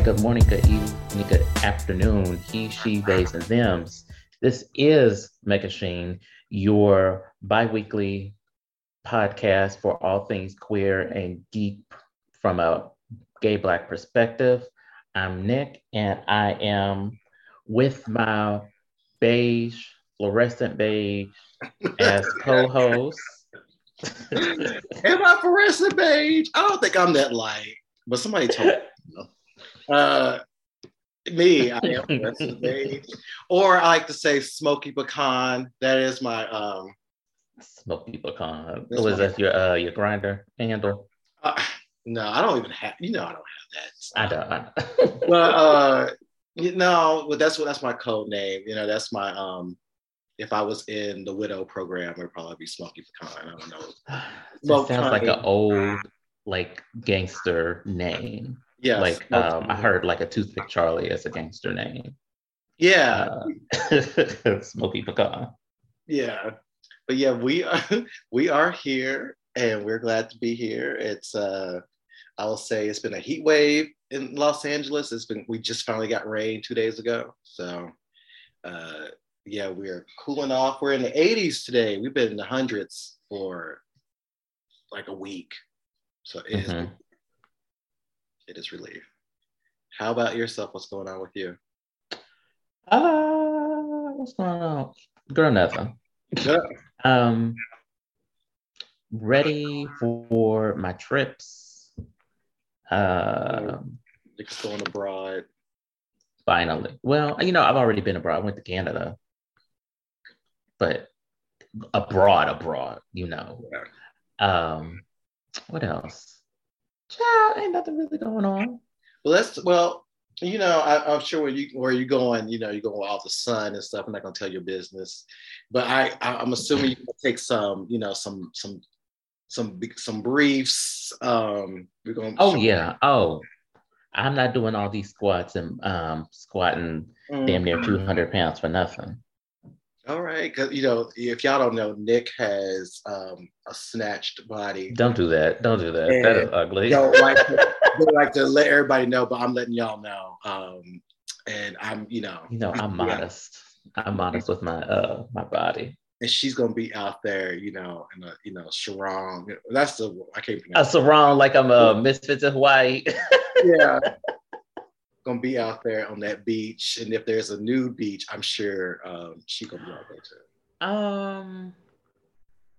right. Good morning, good evening, good afternoon. He, she, theys, and thems. This is Megashine, your bi-weekly podcast for all things queer and geek from a gay black perspective. I'm Nick, and I am with my beige, fluorescent beige as co-host. Am I fluorescent beige? I don't think I'm that light, but somebody told me. Uh, me, I am or I like to say smoky pecan. That is my um. Smoky pecan. Was that your uh your Grindr handle? Uh, no, I don't even have. You know, I don't have that. I don't. I don't. But uh, you know, well, that's what that's my code name. You know, that's my um. If I was in the widow program, it'd probably be smoky pecan. I don't know. that sounds like an old like gangster name. Yeah, like um, I heard like a toothpick Charlie as a gangster name. Yeah, Uh, Smoky pecan. Yeah, but yeah, we are we are here, and we're glad to be here. It's uh, I will say it's been a heat wave in Los Angeles. It's been we just finally got rain two days ago, so uh, yeah, we're cooling off. We're in the 80s today. We've been in the hundreds for like a week, so it is Mhm. It is relief. How about yourself? What's going on with you? Uh, what's going on? Girl, nothing. Um, ready for my trips. Um, Niggas going abroad. finally. Well, you know, I've already been abroad. I went to Canada, but abroad, abroad, you know. Um, what else? Child, ain't nothing really going on. Well, that's well, you know, I, I'm sure where you where you going, you know, you're going with all the sun and stuff. I'm not gonna tell your business, but I, I I'm assuming you take some, you know, some some some some briefs. Um, we're going. Oh yeah. Oh, I'm not doing all these squats and um squatting Mm. damn near 200 pounds for nothing. All right, because you know, if y'all don't know, Nick has um a snatched body. Don't do that. Don't do that. That is ugly. Don't like to, don't like to let everybody know, but I'm letting y'all know. Um, and I'm, you know, You know, I'm Yeah. modest. I'm modest with my uh my body. and she's gonna be out there, you know, in a you know strong. That's the I can't A sarong like I'm a misfits in Hawaii. yeah, gonna be out there on that beach, and if there's a nude beach, I'm sure um, she gonna be out there too. um,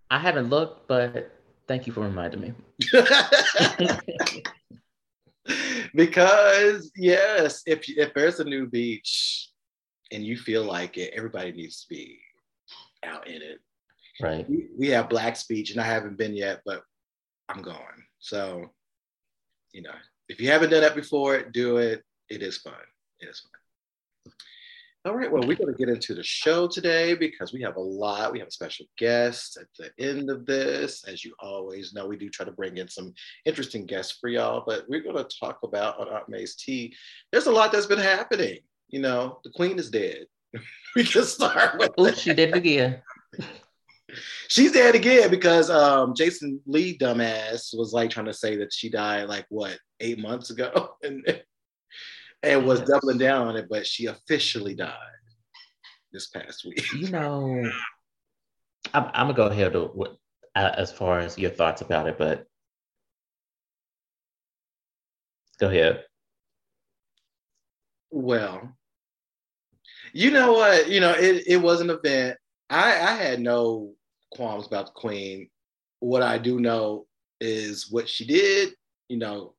I haven't looked, but thank you for reminding me. because yes, if if there's a new beach and you feel like it, everybody needs to be out in it. Right. We, we have Black's Beach, and I haven't been yet, but I'm going. So, you know, if you haven't done that before, do it. It is fine. It is fine. All right, well, we're going to get into the show today because we have a lot. We have a special guest at the end of this. As you always know, we do try to bring in some interesting guests for y'all, but we're going to talk about on Aunt May's Tea. There's a lot that's been happening. You know, the queen is dead. we can start with Oops, she did it again. She's dead again because um, Jason Lee, dumbass, was like trying to say that she died like what eight months ago, and and was doubling down on it, but she officially died this past week. You know, I'm, I'm gonna go ahead to what uh, as far as your thoughts about it, but go ahead. Well, you know what? You know it. It was an event. I I had no qualms about the queen. What I do know is what she did. You know,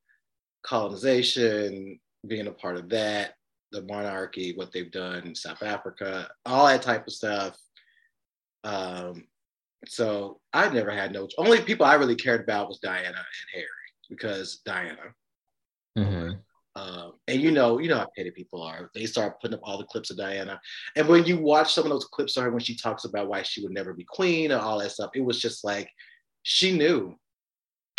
colonization, being a part of that, the monarchy, what they've done in South Africa, all that type of stuff. Um, so I never had no. Only people I really cared about was Diana and Harry because Diana. hmm Um, and you know, you know how petty people are. They start putting up all the clips of Diana, and when you watch some of those clips of her when she talks about why she would never be queen and all that stuff, it was just like she knew.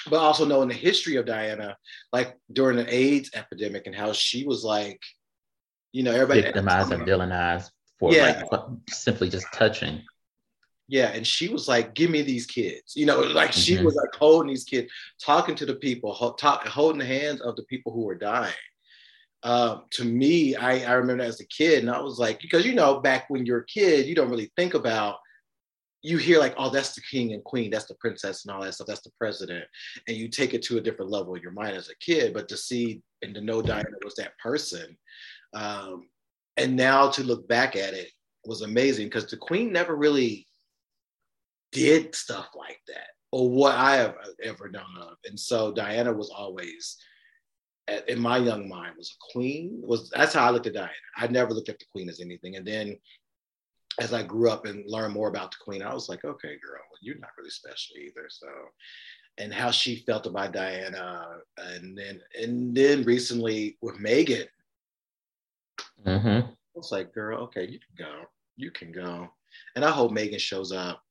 But also knowing the history of Diana, like during the AIDS epidemic and how she was like, you know, everybody Victimized and villainized for Yeah. like simply just touching. Yeah, and she was like, "Give me these kids," you know, like she Mhm. was like holding these kids, talking to the people, ho- talk, holding the hands of the people who were dying. um, to me, I, I remember as a kid, and I was like, because you know, back when you're a kid, you don't really think about. You hear like, oh, that's the king and queen, that's the princess and all that stuff, that's the president, and you take it to a different level in your mind as a kid. But to see and to know Diana was that person, um, and now to look back at it was amazing because the queen never really did stuff like that or what I have ever known of. And so Diana was always in my young mind was a queen was that's how i looked at diana i never looked at the queen as anything and then as i grew up and learned more about the queen i was like okay girl well, you're not really special either. So and how she felt about diana and then and then recently with Meghan, mm-hmm. i was like girl okay you can go. You can go. And i hope Meghan shows up.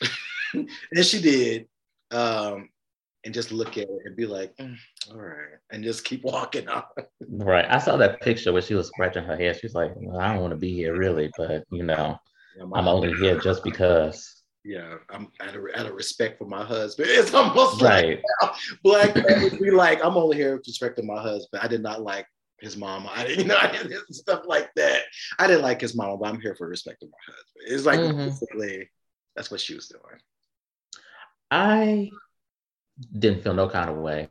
And she did. Um and just look at it and be like, mm, all right, and just keep walking on. Right. I saw that picture where she was scratching her head. She's like, well, I don't want to be here really, but you know, yeah, I'm only here just because. Yeah, I'm out of, out of respect for my husband. It's almost right. like black would be like, I'm only here with respect to my husband. I did not like his mama. I didn't, you know, I didn't, stuff like that. I didn't like his mama, but I'm here for respect to my husband. It's like mm-hmm. basically that's what she was doing. I didn't feel no kind of way.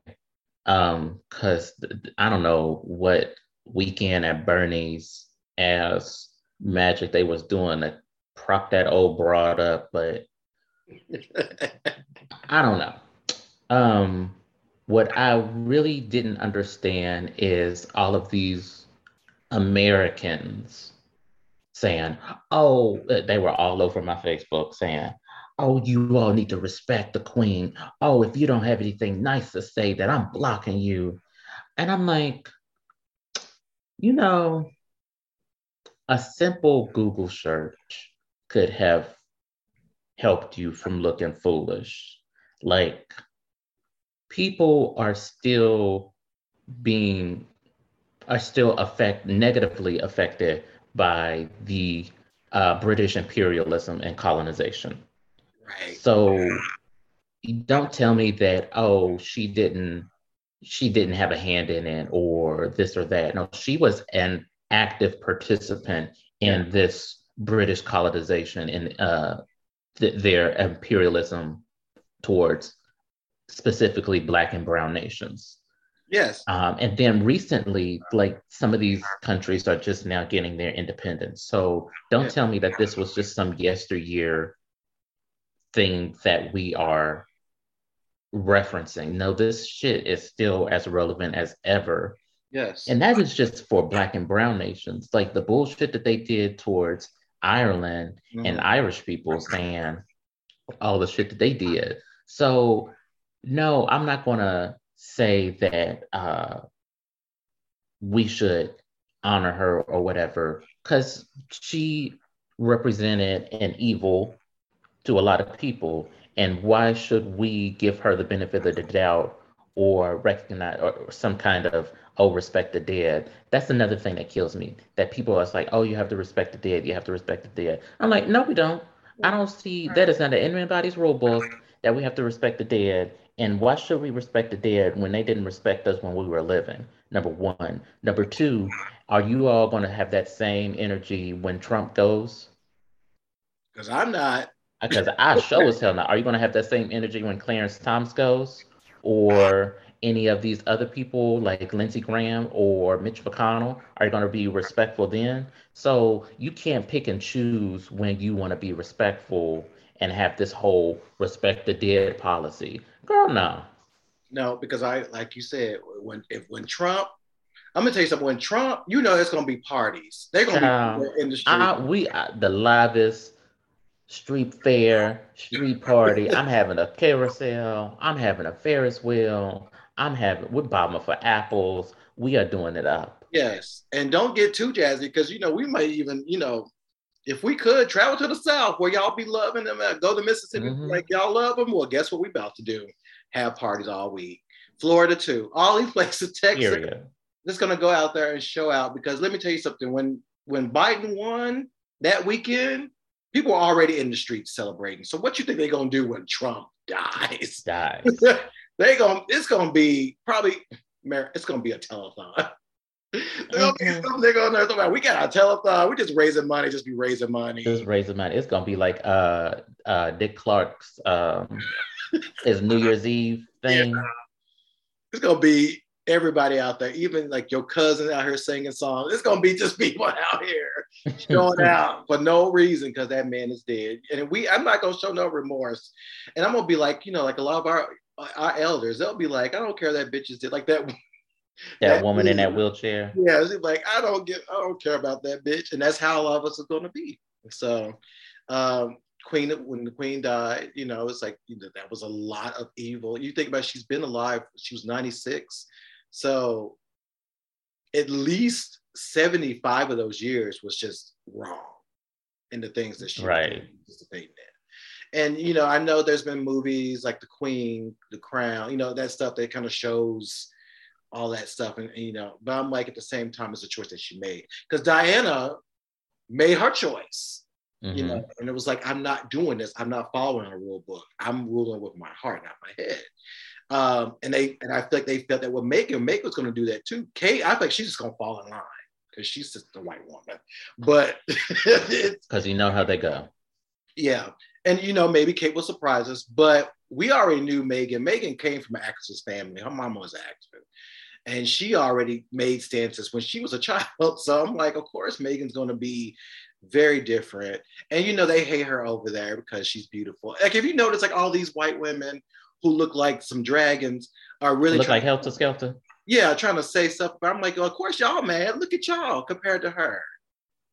Um, cause I don't know what weekend at Bernie's as magic they was doing to prop that old broad up, but I don't know. Um, what I really didn't understand is all of these Americans saying, oh, they were all over my Facebook saying, oh, you all need to respect the queen. Oh, if you don't have anything nice to say, that I'm blocking you. And I'm like, you know, a simple Google search could have helped you from looking foolish. Like, people are still being, are still affect negatively affected by the uh, British imperialism and colonization. Right. So don't tell me that oh she didn't she didn't have a hand in it or this or that. No, she was an active participant in this British colonization and uh, th- their imperialism towards specifically Black and Brown nations. Yes. Um, and then recently, like some of these countries are just now getting their independence. So don't yeah. tell me that this was just some yesteryear thing that we are referencing. No, this shit is still as relevant as ever. Yes. And that is just for black and brown nations. Like the bullshit that they did towards Ireland mm-hmm. and Irish people saying all the shit that they did. So no, I'm not gonna say that uh we should honor her or whatever, because she represented an evil to a lot of people. And why should we give her the benefit of the doubt or recognize or some kind of oh respect the dead? That's another thing that kills me. That people are like, oh, you have to respect the dead. You have to respect the dead. I'm like, no, we don't. I don't see that is not in anybody's rule book that we have to respect the dead. And why should we respect the dead when they didn't respect us when we were living? Number one. Number two, are you all going to have that same energy when Trump goes? Because I'm not because I show as hell now. Are you going to have that same energy when Clarence Thomas goes, or any of these other people like Lindsey Graham or Mitch McConnell? Are you going to be respectful then? So you can't pick and choose when you want to be respectful and have this whole respect the dead policy. Girl, no. No, because I like you said when if when Trump I'm gonna tell you something. When Trump, you know, it's gonna be parties. They're gonna be in the street. I, we uh, the livest street fair, street party. I'm having a carousel. I'm having a Ferris wheel. I'm having we're bobbing for apples. We are doing it up. Yes, and don't get too jazzy because you know we might even you know if we could travel to the south where y'all be loving them, uh, go to Mississippi mm-hmm. like y'all love them. Well, guess what we about to do? Have parties all week. Florida too. All these places, Texas. Just gonna go out there and show out because let me tell you something. When when Biden won that weekend, people are already in the streets celebrating. So what you think they're gonna do when Trump dies? Dies. they gonna it's gonna be probably it's gonna be a telethon. There'll be some nigga on there talking about we got our telethon. We just raising money, just be raising money. Just raising money. It's gonna be like uh uh Dick Clark's um his New Year's Eve thing. Yeah. It's gonna be everybody out there, even like your cousin out here singing songs. It's gonna be just people out here showing out for no reason because that man is dead. And we, I'm not gonna show no remorse. And I'm gonna be like, you know, like a lot of our our elders, they'll be like, I don't care that bitches did like that. That, that woman in that wheelchair. Yeah, she's like, I don't get, I don't care about that bitch, and that's how a lot of us are going to be. So, um, Queen, when the Queen died, you know, it's like you know, that was a lot of evil. You think about, she's been alive. She was 96 so at least 75 of those years was just wrong in the things that she right. was participating in. And you know, I know there's been movies like The Queen, The Crown, you know, that stuff that kind of shows all that stuff. And, and you know, but I'm like at the same time it's a choice that she made. Because Diana made her choice. Mm-hmm. You know, and it was like, I'm not doing this. I'm not following a rule book. I'm ruling with my heart, not my head. Um, and they and I feel like they felt that well, Meghan, Meghan was going to do that too. Kate, I feel like she's just going to fall in line because she's just a white woman. But because you know how they go. Yeah, and you know maybe Kate will surprise us, but we already knew Meghan. Meghan came from an actress family. Her mama was an actress. And she already made stances when she was a child. So I'm like, of course, Meghan's going to be very different. And you know, they hate her over there because she's beautiful. Like if you notice, like all these white women who look like some dragons are really look like Helter Skelter. Yeah, trying to say stuff. But I'm like, of course, y'all, man. Look at y'all compared to her.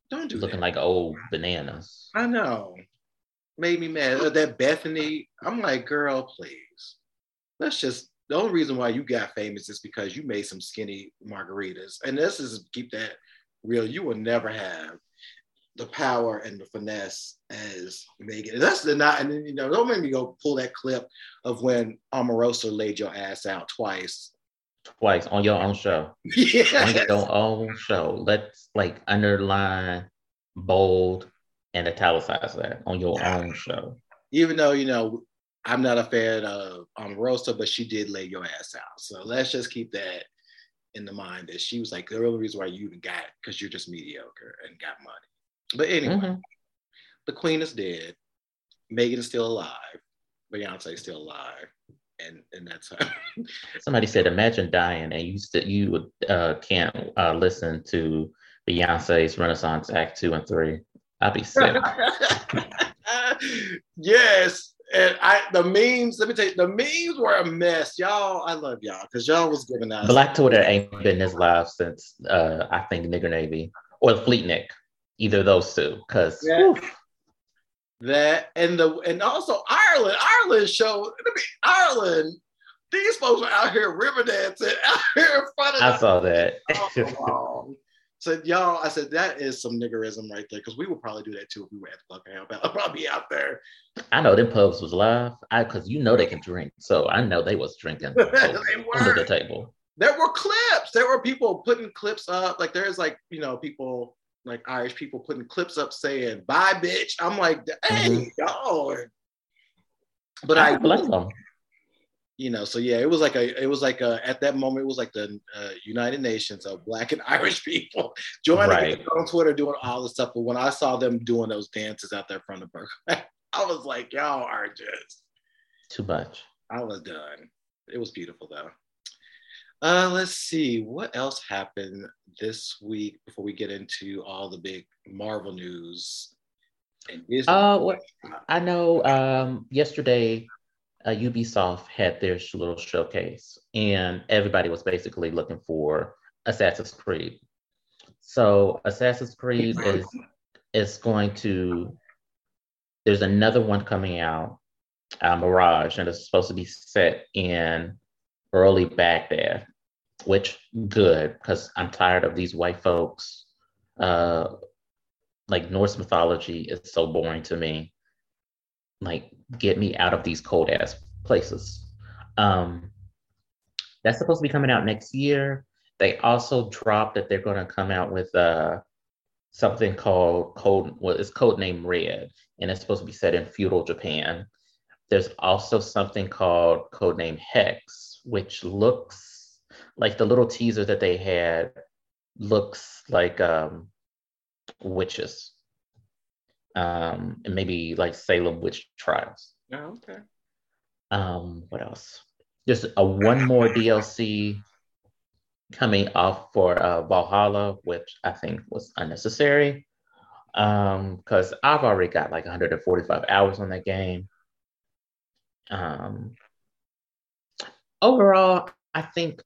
Don't do Looking that. like old bananas. I know. Made me mad. That Bethenny. I'm like, girl, please. Let's just. The only reason why you got famous is because you made some skinny margaritas, and this is keep that real. You will never have the power and the finesse as Meghan. And that's the not, and you know, don't make me go pull that clip of when Omarosa laid your ass out twice. Twice on your own show. Yeah. On your own show. Let's like underline, bold, and italicize that on your yeah. own show. Even though, you know, I'm not a fan of Omarosa, but she did lay your ass out. So let's just keep that in the mind that she was like the only reason why you even got because you're just mediocre and got money. But anyway, mm-hmm. the queen is dead. Meghan is still alive. Beyonce is still alive. And, and that's how. Somebody said, imagine dying and you st- you would, uh, can't uh, listen to Beyonce's Renaissance Act two and three. I'd be sick. yes, and I the memes. Let me tell you, the memes were a mess, y'all. I love y'all because y'all was giving us. Black Twitter ain't been this live since uh, I think Nigger Navy or Fleet Nick either those two because yeah. That and the and also Ireland Ireland show Ireland these folks are out here river dancing out here in front of I saw that. oh, so y'all, I said that is some niggerism right there because we would probably do that too if we were at the fucking I'll probably be out there. I know them pubs was live. I because you know they can drink, so I know they was drinking they were. under the table. There were clips. There were people putting clips up. Like there's like you know people like Irish people putting clips up saying "Bye, bitch." I'm like, hey, mm-hmm. y'all. But I, I bless them. You know, so yeah, it was like a, it was like a, at that moment, it was like the uh, United Nations of Black and Irish people joining right. on Twitter doing all this stuff. But when I saw them doing those dances out there in front of Burger, I was like, y'all are just too much. I was done. It was beautiful though. Uh, let's see what else happened this week before we get into all the big Marvel news. And Uh, what I know. Um, yesterday, uh, Ubisoft had their little showcase, and everybody was basically looking for Assassin's Creed. So Assassin's Creed is is going to. There's another one coming out, uh, Mirage, and it's supposed to be set in early Baghdad which good because I'm tired of these white folks. Uh, like Norse mythology is so boring to me. Like, get me out of these cold ass places. Um, that's supposed to be coming out next year. They also dropped that they're going to come out with uh, something called code. Well, it's code name Red, and it's supposed to be set in feudal Japan. There's also something called code name Hex, which looks like the little teaser that they had looks like um, witches, um, and maybe like Salem witch trials. Oh, okay. Um, what else? Just a one more DLC coming off for uh, Valhalla, which I think was unnecessary because um, I've already got like 145 hours on that game. Um, overall, I think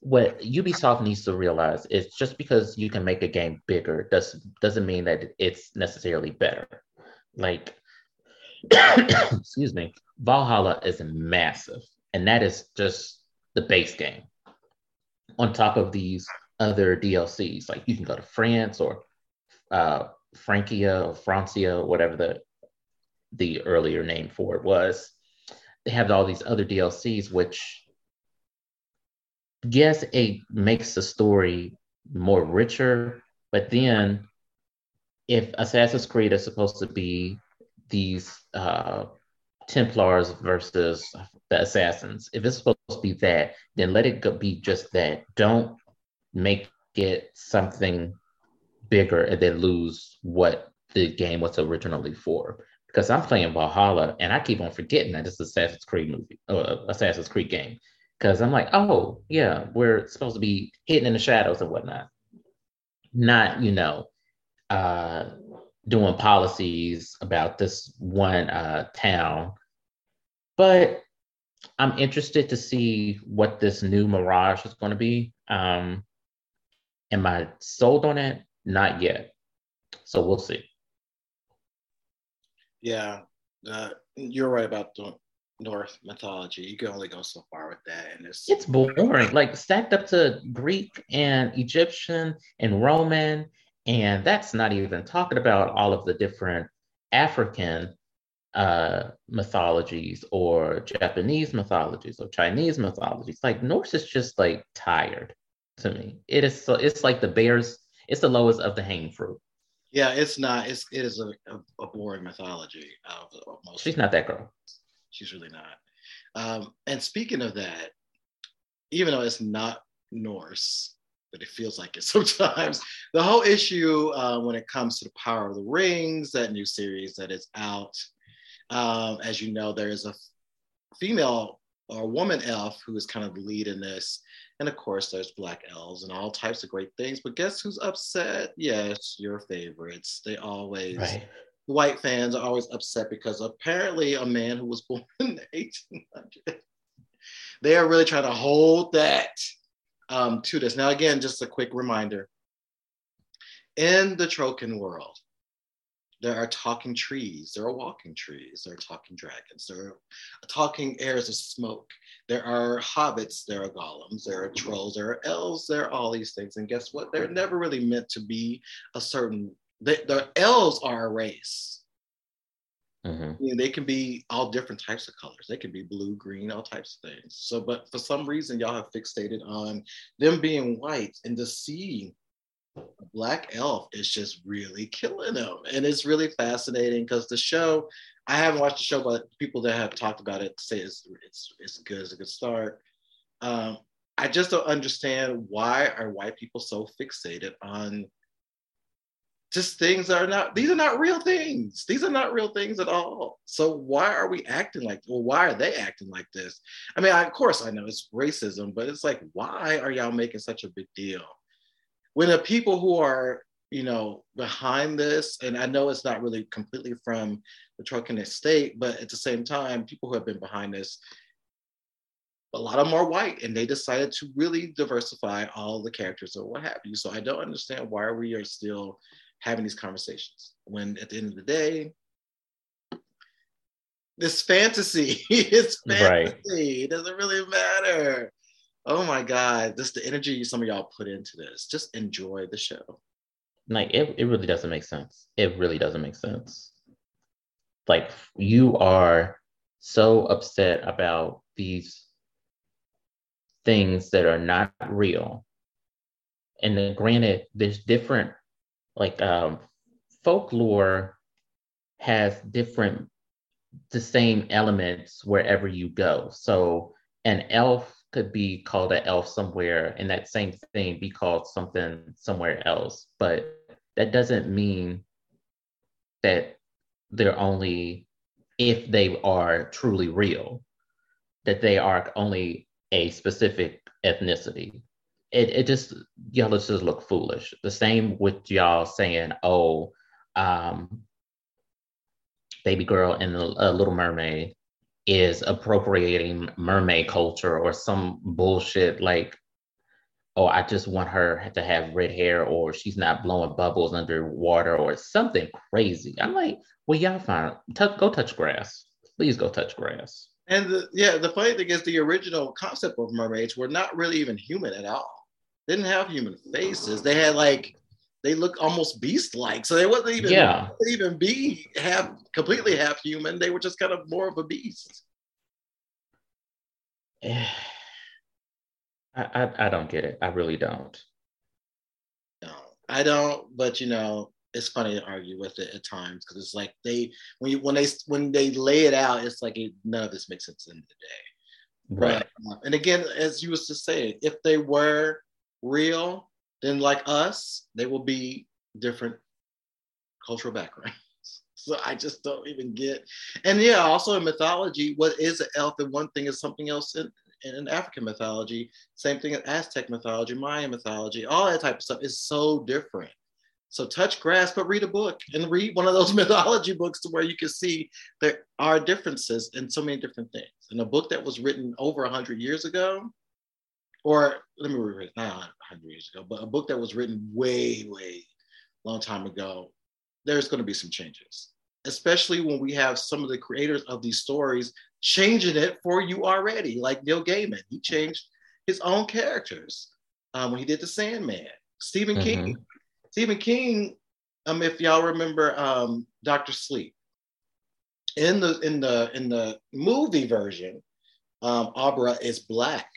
what Ubisoft needs to realize is just because you can make a game bigger does doesn't mean that it's necessarily better. Like, excuse me, Valhalla is massive, and that is just the base game. On top of these other DLCs, like you can go to France or uh, Frankia or Francia, whatever the the earlier name for it was. They have all these other DLCs, which yes, it makes the story more richer, but then if Assassin's Creed is supposed to be these uh, Templars versus the Assassins, if it's supposed to be that, then let it be just that. Don't make it something bigger and then lose what the game was originally for. Because I'm playing Valhalla and I keep on forgetting that it's Assassin's Creed movie, uh, Assassin's Creed game. Because I'm like, oh yeah, we're supposed to be hidden in the shadows and whatnot, not you know, uh, doing policies about this one uh, town. But I'm interested to see what this new Mirage is going to be. Um, am I sold on it? Not yet. So we'll see. Yeah, uh, you're right about the Norse mythology. You can only go so far with that, and it's it's boring. Like stacked up to Greek and Egyptian and Roman, and that's not even talking about all of the different African uh, mythologies or Japanese mythologies or Chinese mythologies. Like Norse is just like tired to me. It is so. It's like the bears it's the lowest of the hanging fruit. Yeah, it's not. It's it is a, a, a boring mythology. of most She's not that girl. She's really not. Um, and speaking of that, even though it's not Norse, but it feels like it sometimes. The whole issue uh, when it comes to the Power of the Rings, that new series that is out. Um, as you know, there is a female or woman elf who is kind of the lead in this, and of course, there's black elves and all types of great things. But guess who's upset? Yes, your favorites. They always, right. white fans are always upset because apparently a man who was born in the 1800s, they are really trying to hold that um, to this. Now, again, just a quick reminder in the Tolkien world, there are talking trees, there are walking trees, there are talking dragons, there are talking airs of smoke, there are hobbits, there are golems, there are trolls, there are elves, there are all these things. And guess what? They're never really meant to be a certain, they, the elves are a race. Mm-hmm. They can be all different types of colors. They can be blue, green, all types of things. So, but for some reason, y'all have fixated on them being white and to see Black Elf is just really killing them. And it's really fascinating because the show, I haven't watched the show, but people that have talked about it say it's it's it's good, it's a good start. Um, I just don't understand why are white people so fixated on just things that are not these are not real things these are not real things at all so why are we acting like well why are they acting like this i mean I, of course i know it's racism but it's like why are y'all making such a big deal when the people who are you know behind this and i know it's not really completely from the Tolkien estate but at the same time people who have been behind this a lot of them are white and they decided to really diversify all the characters or what have you. So i don't understand why we are still having these conversations when at the end of the day this fantasy is fantasy. Right. it doesn't really matter oh my god just the energy some of y'all put into this. Just enjoy the show. Like it, it really doesn't make sense. It really doesn't make sense. Like you are so upset about these things that are not real. And then granted there's different like um folklore has different the same elements wherever you go. So an elf could be called an elf somewhere and that same thing be called something somewhere else. But that doesn't mean that they're only if they are truly real, that they are only a specific ethnicity. It, it just y'all just look foolish. The same with y'all saying, "Oh, um, baby girl in the Little Mermaid is appropriating mermaid culture or some bullshit like oh i just want her to have red hair or she's not blowing bubbles underwater or something crazy. I'm like well y'all fine. Go touch grass. Please go touch grass. And the, yeah the funny thing is the original concept of mermaids were not really even human at all. They didn't have human faces. They had like they look almost beast-like. So they wasn't even yeah. even be half completely half human. They were just kind of more of a beast. I, I, I don't get it. I really don't. No, I don't. But you know, it's funny to argue with it at times because it's like they when you when they when they lay it out, it's like it, none of this makes sense in the day. Right. But, uh, and again, as you was just saying, if they were real, then like us, they will be different cultural backgrounds. So I just don't even get. And yeah, also in mythology, what is an elf and one thing is something else in, in African mythology. Same thing in Aztec mythology, Mayan mythology, all that type of stuff is so different. So touch grass, but read a book and read one of those mythology books to where you can see there are differences in so many different things. In a book that was written over 100 years ago, or let me read it, not 100 years ago, but a book that was written way, way long time ago, there's going to be some changes, especially when we have some of the creators of these stories changing it for you already, like Neil Gaiman. He changed his own characters um, when he did The Sandman. Stephen mm-hmm. King. Stephen King, um, if y'all remember um, Doctor Sleep, in the in the in the movie version, um, Abra is black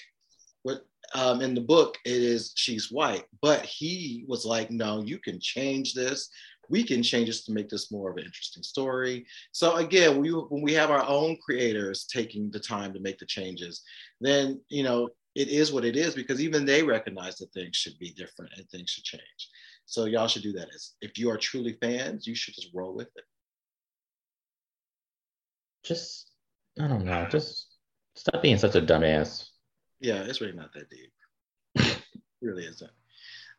um, in the book, it is she's white, but he was like, no, you can change this. We can change this to make this more of an interesting story. So again, we when we have our own creators taking the time to make the changes, then you know it is what it is because even they recognize that things should be different and things should change. So y'all should do that. If you are truly fans, you should just roll with it. Just I don't know. Just stop being such a dumbass. Yeah, it's really not that deep. it really isn't.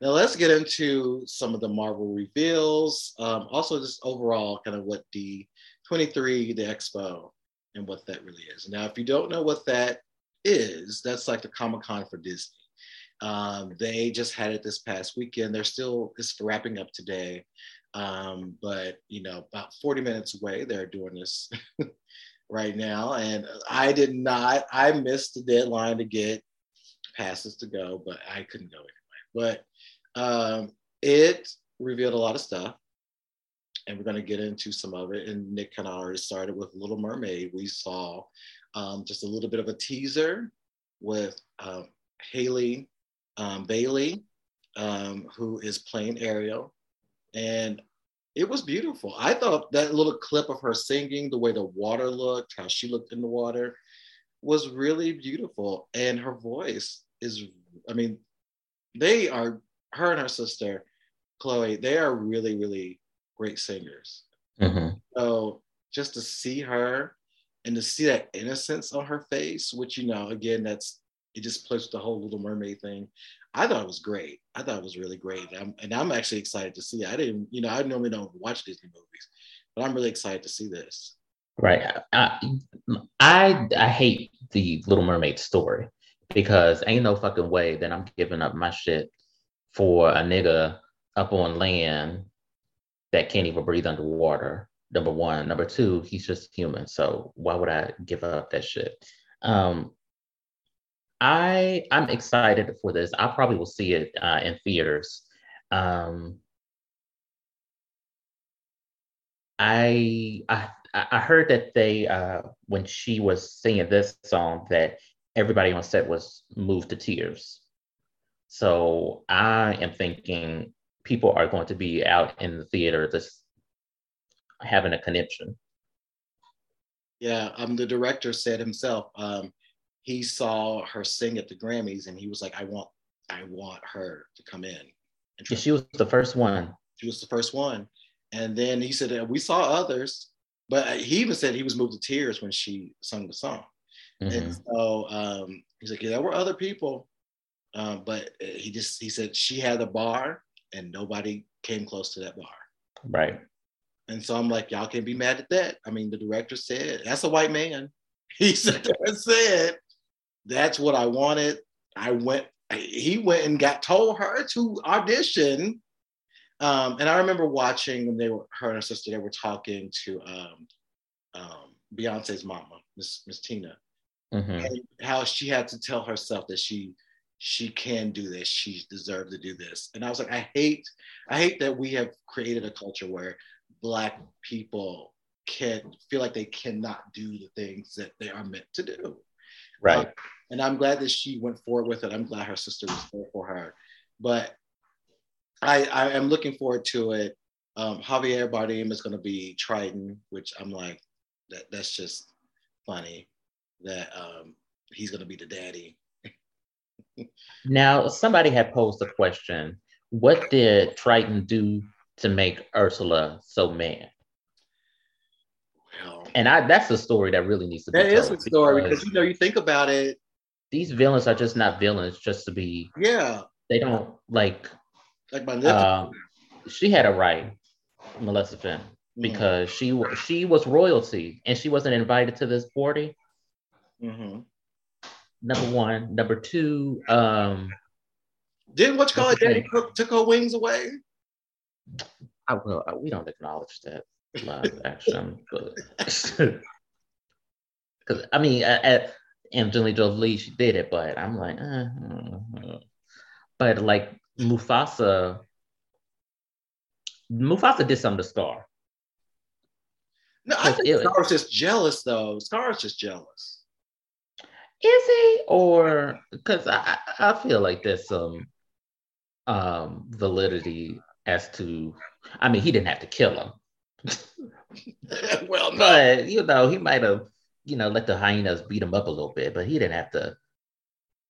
Now let's get into some of the Marvel reveals. Um, also, just overall, kind of what the 23, the expo, and what that really is. Now, if you don't know what that is, that's like the Comic Con for Disney. Um, they just had it this past weekend. They're still it's wrapping up today, um, but you know, about 40 minutes away, they're doing this right now. And I did not, I missed the deadline to get passes to go, but I couldn't go anyway. But um, it revealed a lot of stuff. And we're going to get into some of it. And Nick kind of already started with Little Mermaid. We saw um, just a little bit of a teaser with um, Halle um, Bailey, um, who is playing Ariel. And it was beautiful. I thought that little clip of her singing, the way the water looked, how she looked in the water, was really beautiful. And her voice is, I mean, they are, her and her sister, Chloe, they are really, really great singers. Mm-hmm. So just to see her and to see that innocence on her face, which, you know, again, that's, it just puts the whole Little Mermaid thing. I thought it was great. I thought it was really great. I'm, and I'm actually excited to see it. I didn't, you know, I normally don't watch Disney movies, but I'm really excited to see this. Right. I, I, I hate the Little Mermaid story because ain't no fucking way that I'm giving up my shit for a nigga up on land that can't even breathe underwater. Number one. Number two, he's just human. So why would I give up that shit? Um, I I'm excited for this. I probably will see it uh, in theaters. Um, I I I heard that they uh, when she was singing this song that everybody on set was moved to tears. So I am thinking people are going to be out in the theater just having a connection. Yeah, um, the director said himself, um, he saw her sing at the Grammys and he was like, I want, I want her to come in. And yeah, she was the first one. She was the first one. And then he said, we saw others, but he even said he was moved to tears when she sung the song. Mm-hmm. And so um, he's like, yeah, there were other people, uh, but he just he said she had a bar and nobody came close to that bar. Right. And so I'm like, y'all can't be mad at that. I mean, the director said that's a white man. He said, said that's what I wanted. I went. He went and got told her to audition. Um, and I remember watching when they were her and her sister. They were talking to um, um, Beyonce's mama, Miss Miss Tina, mm-hmm. and how she had to tell herself that she she can do this she deserved to do this and i was like i hate i hate that we have created a culture where black people can feel like they cannot do the things that they are meant to do right and i'm glad that she went forward with it i'm glad her sister was there for her but i i am looking forward to it um, javier bardem is going to be triton which i'm like that that's just funny that um, he's going to be the daddy. now, somebody had posed a question. What did Triton do to make Ursula so mad? And I that's a story that really needs to be. That is a story because, because you know you think about it. These villains are just not villains, just to be. Yeah. They don't like. Like my. Um, she had a right, Melissa mm-hmm. because mm. she she was royalty and she wasn't invited to this party. Mm-hmm. Number one. Number two. Um, Didn't what you call it? Danny Cook took her wings away. I will. We don't acknowledge that live action, but because I mean, at Angelina Jolie, she did it, but I'm like, uh, but like Mufasa, Mufasa did something to Scar. No, I think Scar's just jealous, though. Scar's just jealous. Is he or because I I feel like there's some um validity as to I mean he didn't have to kill him. well, no. but you know he might have you know let the hyenas beat him up a little bit, but he didn't have to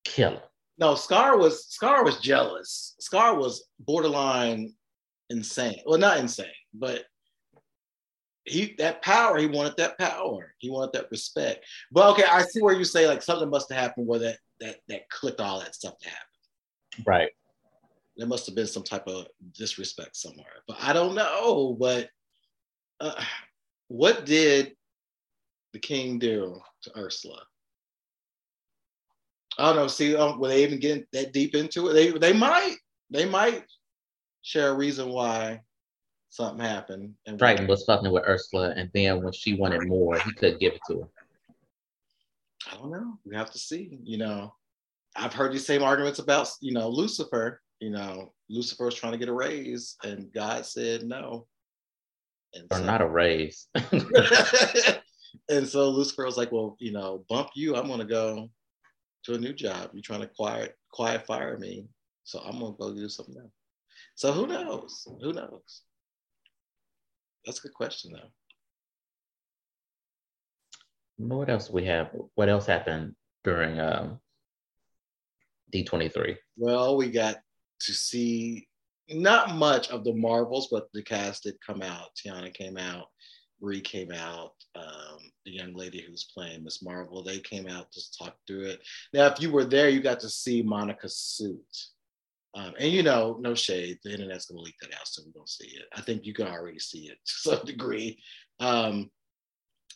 kill him. No, Scar was Scar was jealous. Scar was borderline insane. Well, not insane, but he that power he wanted that power he wanted that respect but okay i see where you say like something must have happened where that that that clicked all that stuff to happen right there must have been some type of disrespect somewhere but i don't know but uh, what did the king do to ursula i don't know see um, will they even get that deep into it they they might they might share a reason why something happened. And Triton was fucking with Ursula, and then when she wanted more, he couldn't give it to her. I don't know. We have to see. You know, I've heard these same arguments about you know Lucifer. You know, Lucifer was trying to get a raise, and God said no. And or so, not a raise. and so Lucifer was like, "Well, you know, bump you. I'm gonna go to a new job. You're trying to quiet quiet fire me, so I'm gonna go do something else." So who knows? Who knows? That's a good question, though. What else we have? What else happened during um, D23? Well, we got to see not much of the Marvels, but the cast did come out. Teyonah came out, Brie came out, um, the young lady who's playing Miss Marvel, they came out to talk through it. Now, if you were there, you got to see Monica's suit. Um, and you know, no shade, the internet's gonna leak that out, so we don't see it. I think you can already see it to some degree. Um,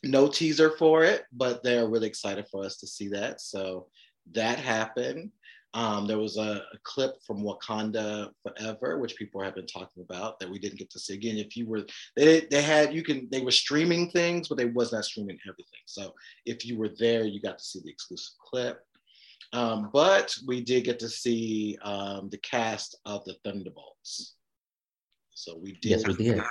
no teaser for it, but they're really excited for us to see that. So that happened. Um, there was a, a, clip from Wakanda Forever, which people have been talking about that we didn't get to see. Again, if you were, they they had you can they were streaming things, but they was not streaming everything. So if you were there, you got to see the exclusive clip. Um, but we did get to see um, the cast of the Thunderbolts. So we did. Yes, we did.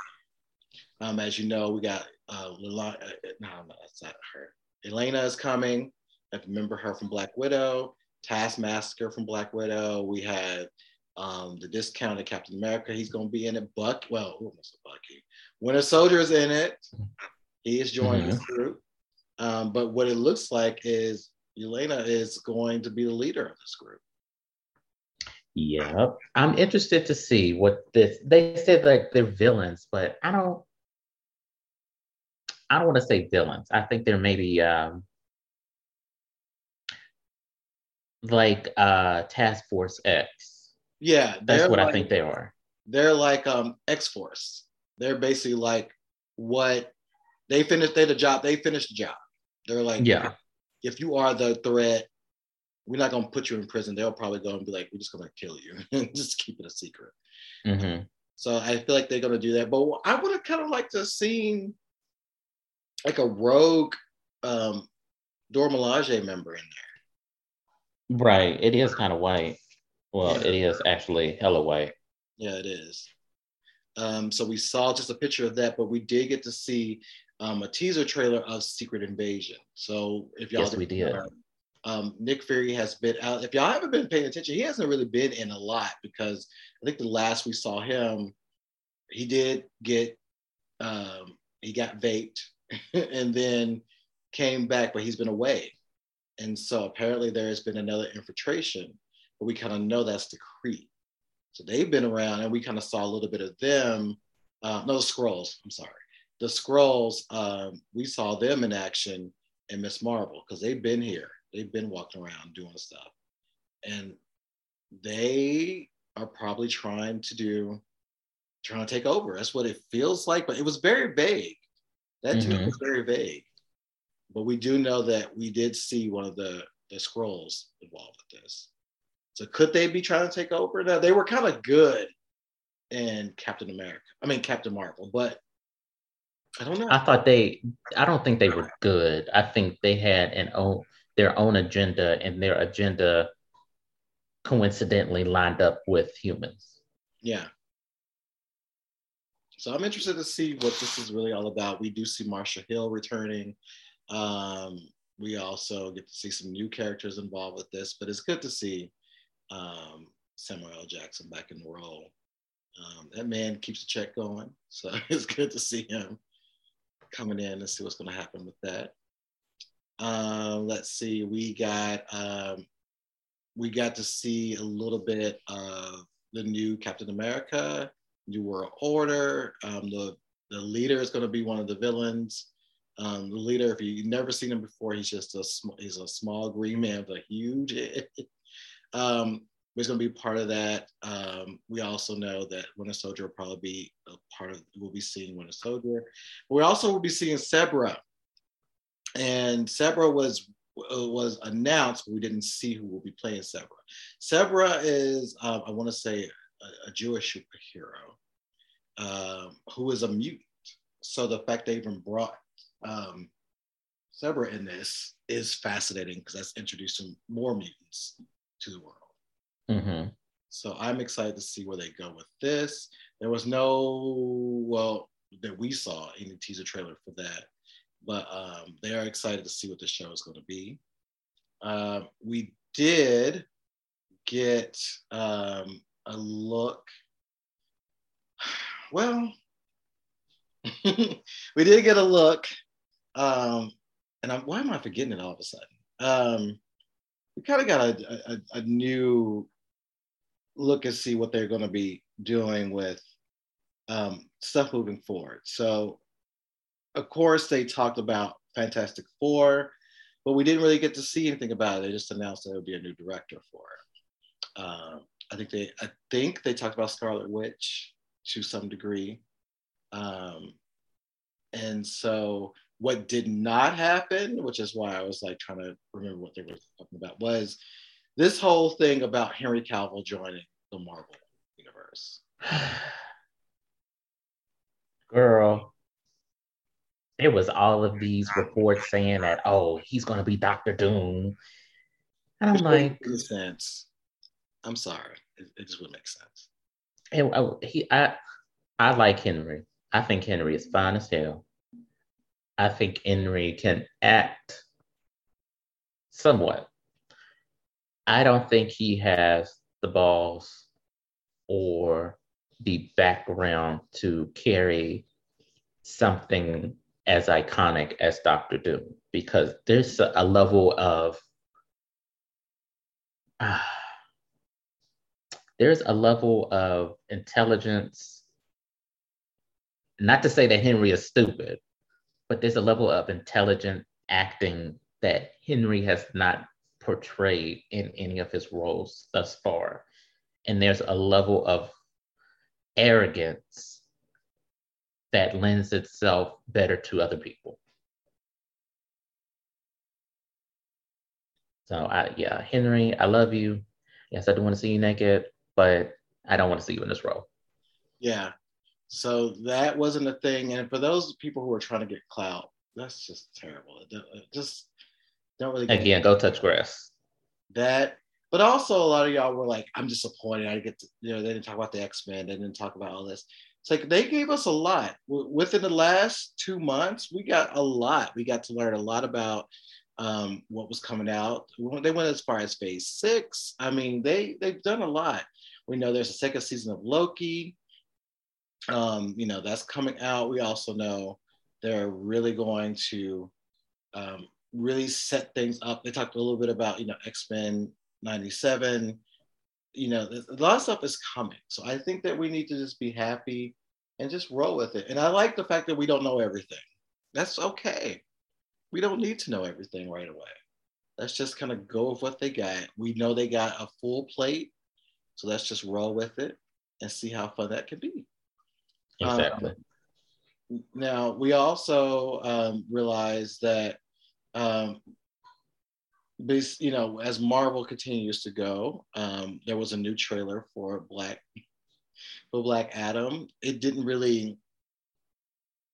Um, as you know, we got uh, Lila, uh, no, no, that's not her. Yelena is coming. I remember her from Black Widow. Taskmaster from Black Widow. We had um, the discounted Captain America. He's going to be in it. Buck, well, almost a Bucky. Winter Soldier is in it. He is joining mm-hmm. the group. Um, but what it looks like is Yelena is going to be the leader of this group. Yep. I'm interested to see what this they said like they're villains, but I don't I don't want to say villains. I think they're maybe um like uh Task Force X. Yeah, That's what like, I think they are. They're like um X Force. They're basically like what they finished. They the job. They finished the job. They're like, Yeah. if you are the threat, we're not gonna put you in prison. They'll probably go and be like, we're just gonna kill you and just keep it a secret. hmm So I feel like they're gonna do that. But I would have kind of liked to have seen like a rogue um Dora Milaje member in there. Right. It is kind of white. Well, Yeah. it is actually hella white. Yeah, it is. Um, so we saw just a picture of that, but we did get to see um, a teaser trailer of Secret Invasion. So if y'all Yes, we did. um, Nick Fury has been out. If y'all haven't been paying attention, he hasn't really been in a lot because I think the last we saw him, he did get um, he got vaped and then came back, but he's been away. And so apparently there has been another infiltration, but we kind of know that's the Kree. So they've been around, and we kind of saw a little bit of them. Uh, no, the Skrulls. I'm sorry, the Skrulls. Um, we saw them in action in Miss Marvel because they've been here. They've been walking around doing stuff, and they are probably trying to do, trying to take over. That's what it feels like. But it was very vague. That too Mhm. was very vague. But we do know that we did see one of the the Skrulls involved with this. So could they be trying to take over? Now they were kind of good in Captain America. I mean Captain Marvel, but I don't know. I thought they I don't think they were good. I think they had an own their own agenda and their agenda coincidentally lined up with humans. yeah. So I'm interested to see what this is really all about. We do see Maria Hill returning. Um, we also get to see some new characters involved with this, but it's good to see um, Samuel L. Jackson back in the role. Um, that man keeps the check going, so it's good to see him coming in and see what's going to happen with that. Um, let's see, we got um, we got to see a little bit of the new Captain America, New World Order. Um, the the leader is going to be one of the villains. Um, the leader, if you've never seen him before, he's just a sm- he's a small green man with a huge um, he's going to be part of that. Um, we also know that Winter Soldier will probably be a part of. We'll be seeing Winter Soldier. We also will be seeing Sabra, and Sabra was uh, was announced, but we didn't see who will be playing Sabra. Sabra is, um, I want to say, a, a Jewish superhero um, who is a mutant. So the fact they even brought um, Sabra in this is fascinating because that's introducing more mutants to the world. hmm So I'm excited to see where they go with this. There was no, well, that we saw any teaser trailer for that, but um, they are excited to see what the show is going to be. Uh, we did get um, a look. Well, we did get a look, um, and I'm, why am I forgetting it all of a sudden? Um, we kind of got a, a, a new look and see what they're going to be doing with um, stuff moving forward. So, of course, they talked about Fantastic Four, but we didn't really get to see anything about it. They just announced that there would be a new director for it. Um, I think they, I think they talked about Scarlet Witch to some degree, um, and so what did not happen, which is why I was like trying to remember what they were talking about, was this whole thing about Henry Cavill joining the Marvel universe. Girl, there was all of these reports saying that, oh, he's going to be Doctor Doom. And I'm Which like, sense. I'm sorry, it, it just wouldn't make sense. and, oh, he, I, I like Henry. I think Henry is fine as hell. I think Henry can act somewhat. I don't think he has the balls or the background to carry something as iconic as Doctor Doom because there's a level of uh, there's a level of intelligence. Not to say that Henry is stupid, but there's a level of intelligent acting that Henry has not portrayed in any of his roles thus far. And there's a level of arrogance that lends itself better to other people. So I yeah, Henry, I love you. Yes, I do want to see you naked, but I don't want to see you in this role. Yeah. So that wasn't a thing. And for those people who are trying to get clout, that's just terrible. It just don't really again go touch grass. That but also a lot of y'all were like, I'm disappointed. I get to, you know, they didn't talk about the X-Men, they didn't talk about all this. It's like they gave us a lot. Within the last two months, we got a lot. We got to learn a lot about um, what was coming out. They went as far as phase six. I mean, they they've done a lot. We know there's a second season of Loki. Um, you know, that's coming out. We also know they're really going to um, really set things up. They talked a little bit about, you know, X-Men 97. You know, a lot of stuff is coming. So I think that we need to just be happy and just roll with it. And I like the fact that we don't know everything. That's okay we don't need to know everything right away. Let's just kind of go with what they got. We know they got a full plate, so let's just roll with it and see how fun that can be. Exactly. Um, now we also um, realize that, um, you know, as Marvel continues to go, um, there was a new trailer for Black for Black Adam. It didn't really,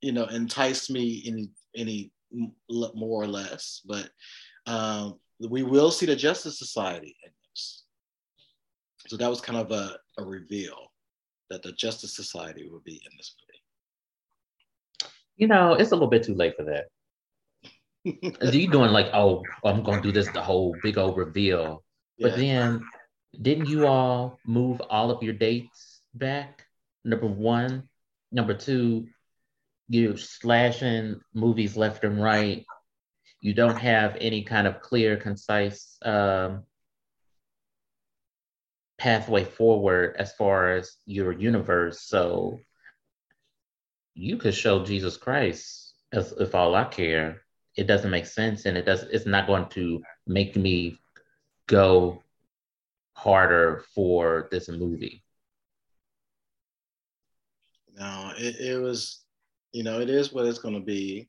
you know, entice me any any more or less. But um, we will see the Justice Society in this. So that was kind of a, a reveal that the Justice Society would be in this movie. You know, it's a little bit too late for that. Are you doing like, oh, I'm going to do this the whole big old reveal? Yeah. But then, didn't you all move all of your dates back? Number one. Number two, you're slashing movies left and right. You don't have any kind of clear, concise um, pathway forward as far as your universe. So you could show Jesus Christ as if all I care. It doesn't make sense, and it does. It's not going to make me go harder for this movie. No, it, it was you know, it is what it's going to be.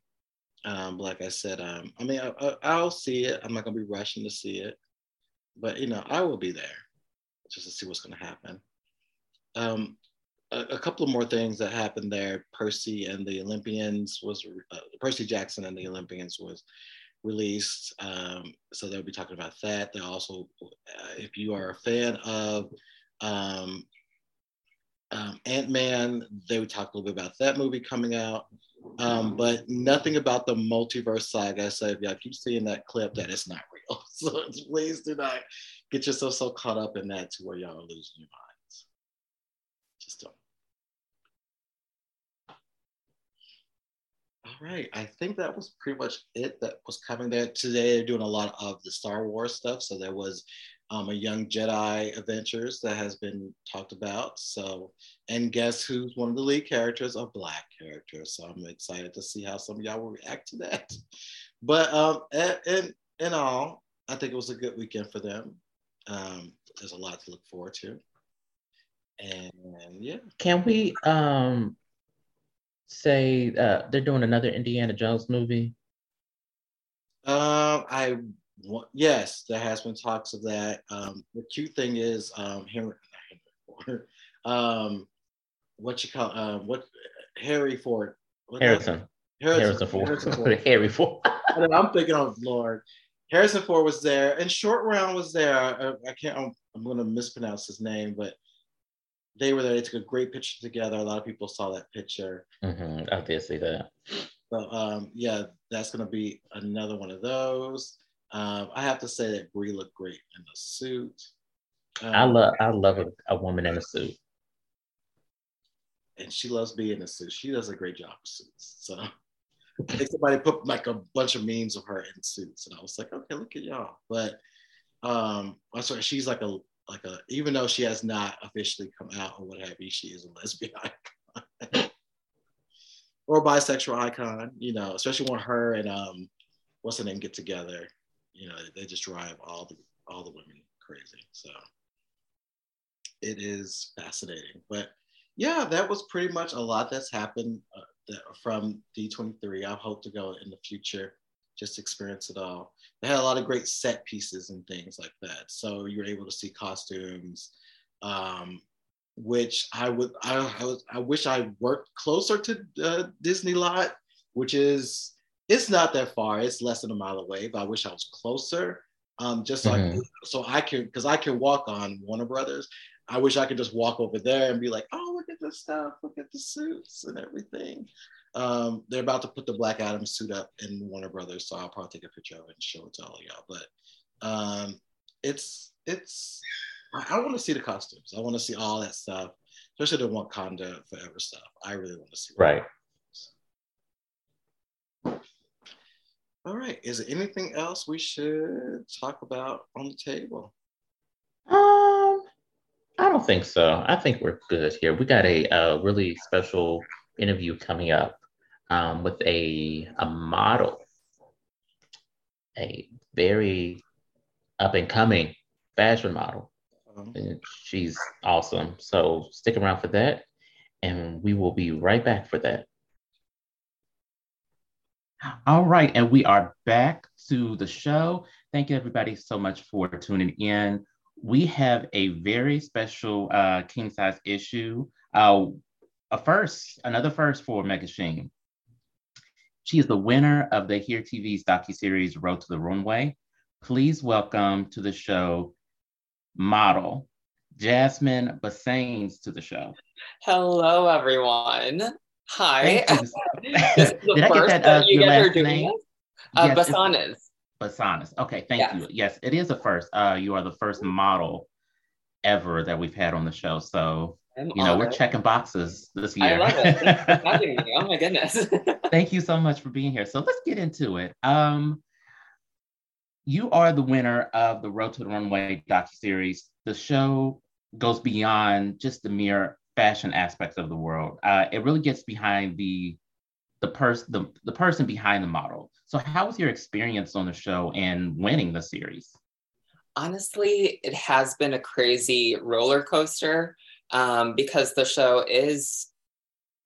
Um, like I said, um, I mean, I, will see it. I'm not going to be rushing to see it, but you know, I will be there just to see what's going to happen. Um, a, a, couple of more things that happened there. Percy and the Olympians was uh, Percy Jackson and the Olympians was released, um, so they'll be talking about that. They also, uh, if you are a fan of um, um, Ant Man, they would talk a little bit about that movie coming out, um, but nothing about the multiverse saga. So if y'all keep seeing that clip, that is not real. So please do not get yourself so caught up in that to where y'all are losing your minds. Just don't. All right, I think that was pretty much it that was coming there today. They're doing a lot of the Star Wars stuff. So there was um, a young Jedi adventures that has been talked about. So, and guess who's one of the lead characters? A black character. So I'm excited to see how some of y'all will react to that. But um, in in all, I think it was a good weekend for them. Um, there's a lot to look forward to. And, and yeah. Can we um say uh, they're doing another Indiana Jones movie? Um, I yes, there has been talks of that. Um, the cute thing is um, Henry, um, what you call um, what Harry Ford Harrison. Harrison. Harrison Ford. Harrison Ford. Harry Ford. I'm thinking of Lord. Harrison Ford was there, and Short Round was there. I, I can't. I'm, I'm going to mispronounce his name, but they were there. They took a great picture together. A lot of people saw that picture. Mm-hmm. Obviously, that. So um, yeah, that's going to be another one of those. Um, I have to say that Brie looked great in the suit. Um, I love I love a, a, woman in a suit. And she loves being in a suit. She does a great job with suits. So I think somebody put like a bunch of memes of her in suits, and I was like, okay, look at y'all. But Um, I'm sorry, she's like a like a even though she has not officially come out or what have you, she is a lesbian icon or bisexual icon. You know, especially when her and um, what's her name get together. You know, they just drive all the all the women crazy. So it is fascinating, but yeah, that was pretty much a lot that's happened uh, from D23. I hope to go in the future, just experience it all. They had a lot of great set pieces and things like that. So you were able to see costumes, um, which I would, I, I, was, I wish I worked closer to uh, Disney Lot, which is, it's not that far. It's less than a mile away, but I wish I was closer. Um, just so, mm-hmm. I, so I can, because I can walk on Warner Brothers. I wish I could just walk over there and be like, oh, look at this stuff, look at the suits and everything. Um, they're about to put the Black Adam suit up in Warner Brothers, so I'll probably take a picture of it and show it to all y'all. But um, it's it's I, I want to see the costumes. I want to see all that stuff, especially the Wakanda Forever stuff. I really want to see. Right. All right. Is there anything else we should talk about on the table? I don't think so. I think we're good here. We got a, a really special interview coming up um, with a a model, a very up and coming fashion model. Uh-huh. And she's awesome. So stick around for that, and we will be right back for that. All right, and we are back to the show. Thank you, everybody, so much for tuning in we have a very special uh, king size issue, uh, a first, another first for Mega Sheen. She is the winner of the Here TV's docu-series Road to the Runway. Please welcome to the show model Jasmine Bassanes to the show. Hello, everyone. Hi. Did I get that? Uh, you get her doing Uh, yes, Bassanes. Bassanes. Okay, thank yes. you. Yes, it is a first. Uh, you are the first model ever that we've had on the show. So I'm you know, honored. we're checking boxes this year. I love it. oh my goodness. Thank you so much for being here. So let's get into it. Um, you are the winner of the Road to the Runway docu-series. The show goes beyond just the mere fashion aspects of the world. Uh, it really gets behind the the person the, the person behind the model. So how was your experience on the show and winning the series? Honestly, it has been a crazy roller coaster um, because the show is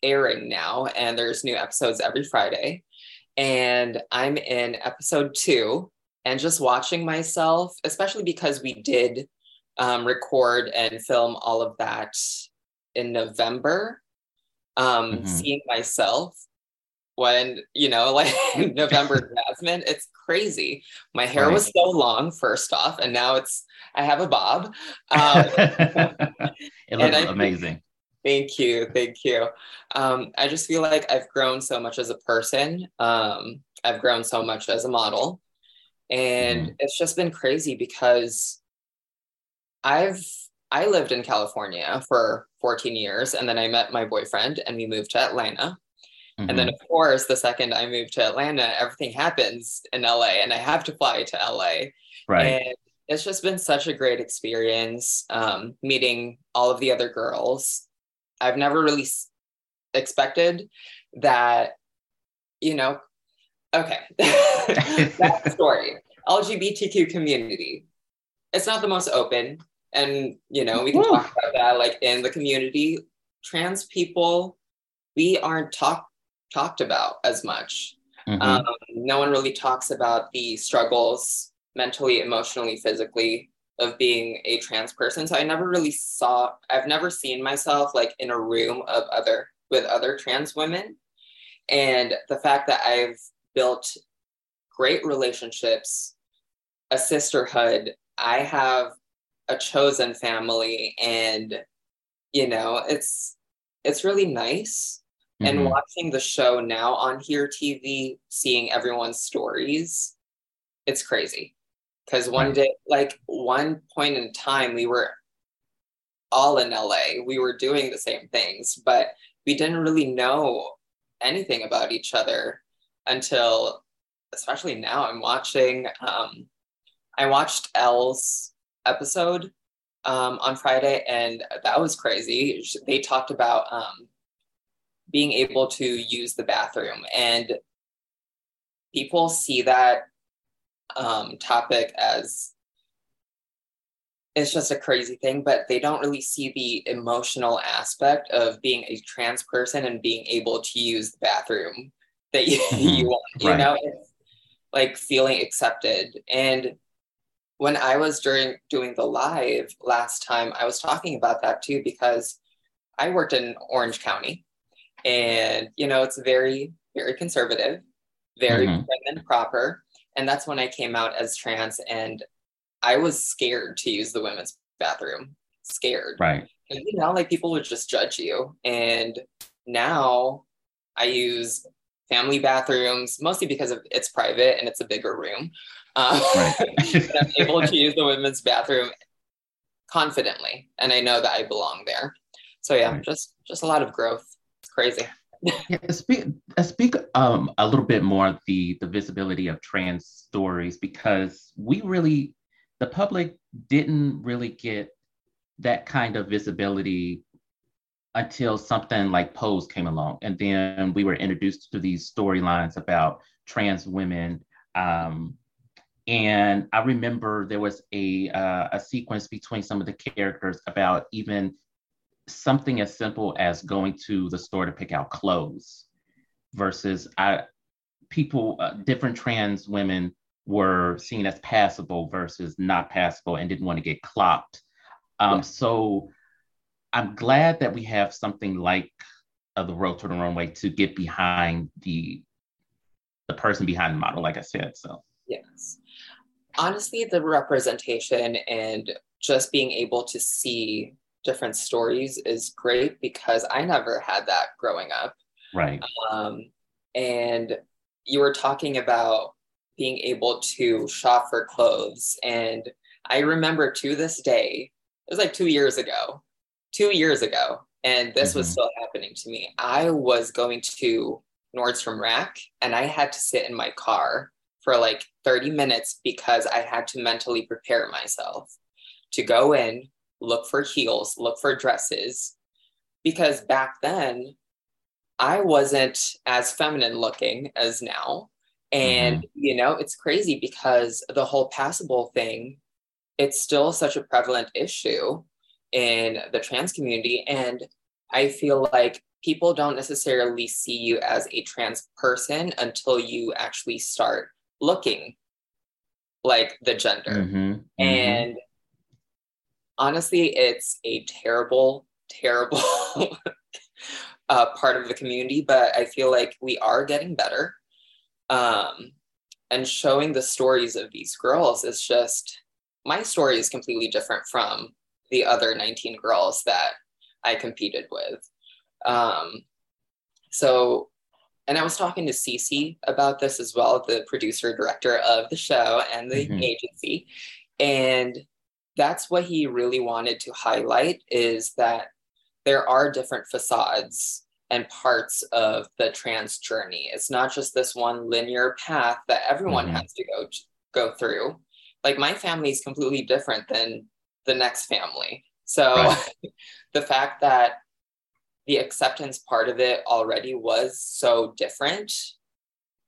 airing now and there's new episodes every Friday. And I'm in episode two and just watching myself, especially because we did um, record and film all of that in November, um, mm-hmm. seeing myself when you know like november jasmine it's crazy. My hair right. was so long first off and now it's i have a bob. Um, it looks I, amazing. Thank you thank you. Um, i just feel like i've grown so much as a person. Um, i've grown so much as a model. And mm. it's just been crazy because i've i lived in california for 14 years and then i met my boyfriend and we moved to atlanta Mm-hmm. And then, mm-hmm. of course, the second I move to Atlanta, everything happens in LA and I have to fly to LA. Right. And it's just been such a great experience um, meeting all of the other girls. I've never really s- expected that, you know, okay, that story. LGBTQ community. It's not the most open. And, you know, we can Woo. talk about that like in the community. Trans people, we aren't talked talked about as much. Mm-hmm. Um, no one really talks about the struggles mentally, emotionally, physically of being a trans person. So I never really saw, I've never seen myself like in a room of other, with other trans women. And the fact that I've built great relationships, a sisterhood, I have a chosen family and you know it's it's really nice Mm-hmm. And watching the show now on Here TV, seeing everyone's stories, it's crazy. Because one day, like one point in time, we were all in LA. We were doing the same things, but we didn't really know anything about each other until, especially now, I'm watching. Um, I watched Elle's episode um, on Friday, and that was crazy. They talked about um, being able to use the bathroom, and people see that um, topic as it's just a crazy thing, but they don't really see the emotional aspect of being a trans person and being able to use the bathroom that you, mm-hmm. you want. You right. know, it's like feeling accepted. And when I was during doing the live last time, I was talking about that too because I worked in Orange County, and you know it's very very conservative, very mm-hmm. proper, and that's when I came out as trans, and I was scared to use the women's bathroom. Scared. Right. And, you know, like people would just judge you. And now I use family bathrooms mostly because of it's private and it's a bigger room. Um, right. I'm able to use the women's bathroom confidently, and I know that I belong there. So yeah, right. just just a lot of growth. Crazy. yeah, speak speak um, a little bit more the the visibility of trans stories because we really the public didn't really get that kind of visibility until something like Pose came along. And then we were introduced to these storylines about trans women. Um, and I remember there was a, uh, a sequence between some of the characters about even something as simple as going to the store to pick out clothes versus I, people, uh, different trans women were seen as passable versus not passable and didn't want to get clocked. Um, yeah. So I'm glad that we have something like uh, the Road to the Runway to get behind the the person behind the model, like I said. So yes, honestly, the representation and just being able to see different stories is great because I never had that growing up. Right. Um, and you were talking about being able to shop for clothes. And I remember to this day, it was like two years ago, two years ago, and this mm-hmm. was still happening to me. I was going to Nordstrom Rack and I had to sit in my car for like 30 minutes because I had to mentally prepare myself to go in, look for heels, look for dresses. Because back then, I wasn't as feminine looking as now. And, mm-hmm. you know, it's crazy because the whole passable thing, it's still such a prevalent issue in the trans community. And I feel like people don't necessarily see you as a trans person until you actually start looking like the gender. Mm-hmm. Mm-hmm. Honestly, it's a terrible, terrible uh, part of the community, but I feel like we are getting better um, and showing the stories of these girls is just my story is completely different from the other 19 girls that I competed with. Um, so, and I was talking to Cece about this as well, the producer director of the show and the mm-hmm. agency. And that's what he really wanted to highlight is that there are different facades and parts of the trans journey. It's not just this one linear path that everyone mm-hmm. has to go go through. Like my family is completely different than the next family. So right. the fact that the acceptance part of it already was so different,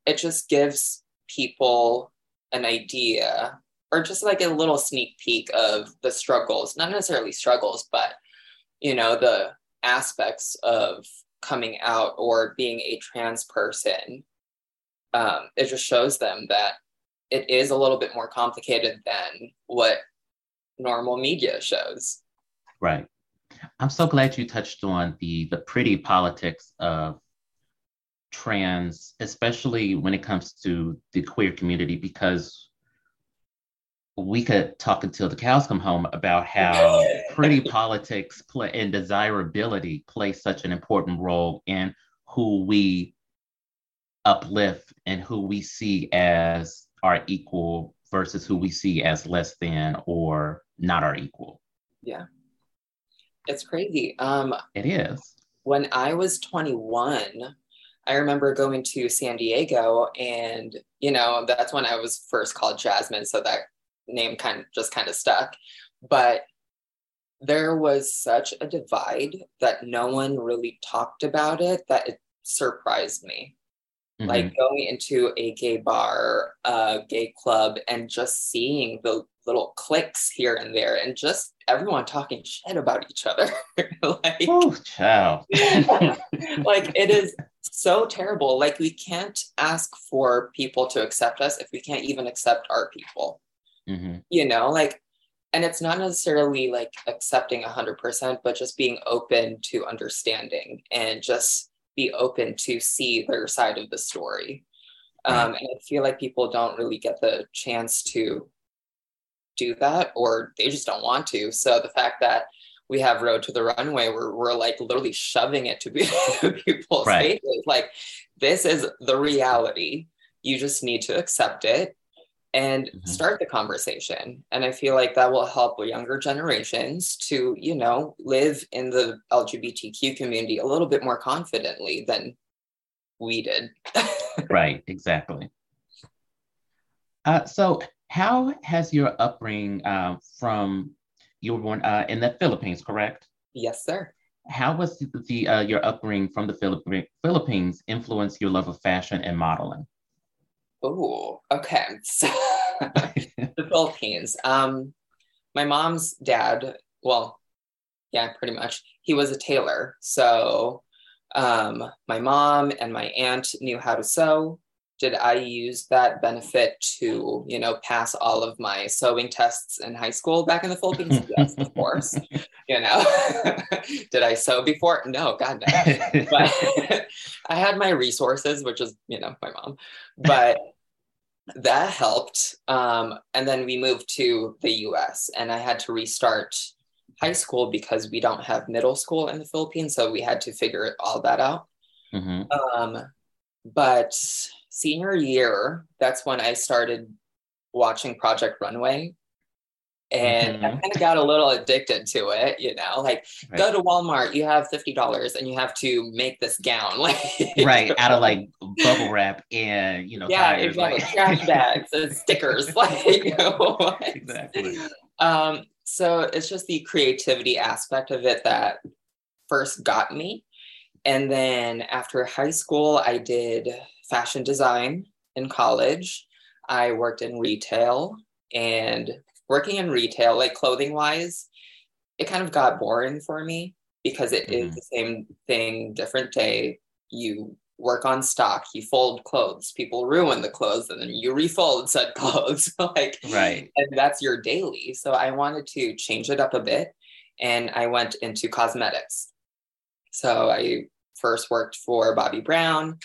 it just gives people an idea or just like a little sneak peek of the struggles, not necessarily struggles, but you know, the aspects of coming out or being a trans person, um, it just shows them that it is a little bit more complicated than what normal media shows. Right. I'm so glad you touched on the the pretty politics of trans, especially when it comes to the queer community, because we could talk until the cows come home about how pretty politics play and desirability play such an important role in who we uplift and who we see as our equal versus who we see as less than or not our equal. Yeah. It's crazy. Um it is. When I was 21, I remember going to San Diego and you know, that's when I was first called Jasmine, so that name kind of just kind of stuck. But there was such a divide that no one really talked about it that it surprised me. Mm-hmm. Like going into a gay bar, a gay club, and just seeing the little clicks here and there, and just everyone talking shit about each other. like, oh, child. like it is so terrible. Like we can't ask for people to accept us if we can't even accept our people. Mm-hmm. You know, like, and it's not necessarily like accepting 100%, but just being open to understanding and just be open to see their side of the story. Um, and I feel like people don't really get the chance to do that, or they just don't want to. So the fact that we have Road to the Runway, where we're like literally shoving it to people's right. faces, like this is the reality. You just need to accept it and mm-hmm. start the conversation. And I feel like that will help younger generations to, you know, live in the LGBTQ community a little bit more confidently than we did. right, exactly. Uh, so, how has your upbringing uh, from you were born uh, in the Philippines, correct? Yes, sir. How was the, uh, your upbringing from the Philippines influence your love of fashion and modeling? Oh, okay. So the Philippines. Um, my mom's dad, well, yeah, pretty much. He was a tailor. So um, my mom and my aunt knew how to sew. Did I use that benefit to, you know, pass all of my sewing tests in high school back in the Philippines? yes, of course. You know, did I sew before? No, God no. But I had my resources, which is, you know, my mom. But that helped. Um, and then we moved to the US and I had to restart high school because we don't have middle school in the Philippines. So we had to figure all that out. Mm-hmm. Um, but senior year, that's when I started watching Project Runway and mm-hmm. I kind of got a little addicted to it, you know, like right. go to Walmart, you have $50 and you have to make this gown. Like right, out of like bubble wrap and you know, yeah, tires, exactly. like trash bags and stickers. like you know, exactly. Um, so it's just the creativity aspect of it that first got me. And then after high school, I did fashion design in college. I worked in retail and working in retail, like clothing wise, it kind of got boring for me because it mm-hmm. is the same thing, different day. You work on stock, you fold clothes, people ruin the clothes, and then you refold said clothes. like right. And that's your daily. So I wanted to change it up a bit and I went into cosmetics. So I first worked for Bobbi Brown,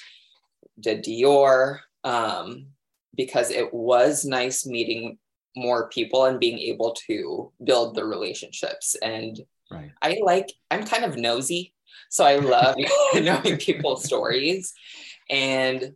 did Dior, um, because it was nice meeting more people and being able to build the relationships. And right. I like, I'm kind of nosy. So I love knowing people's stories. And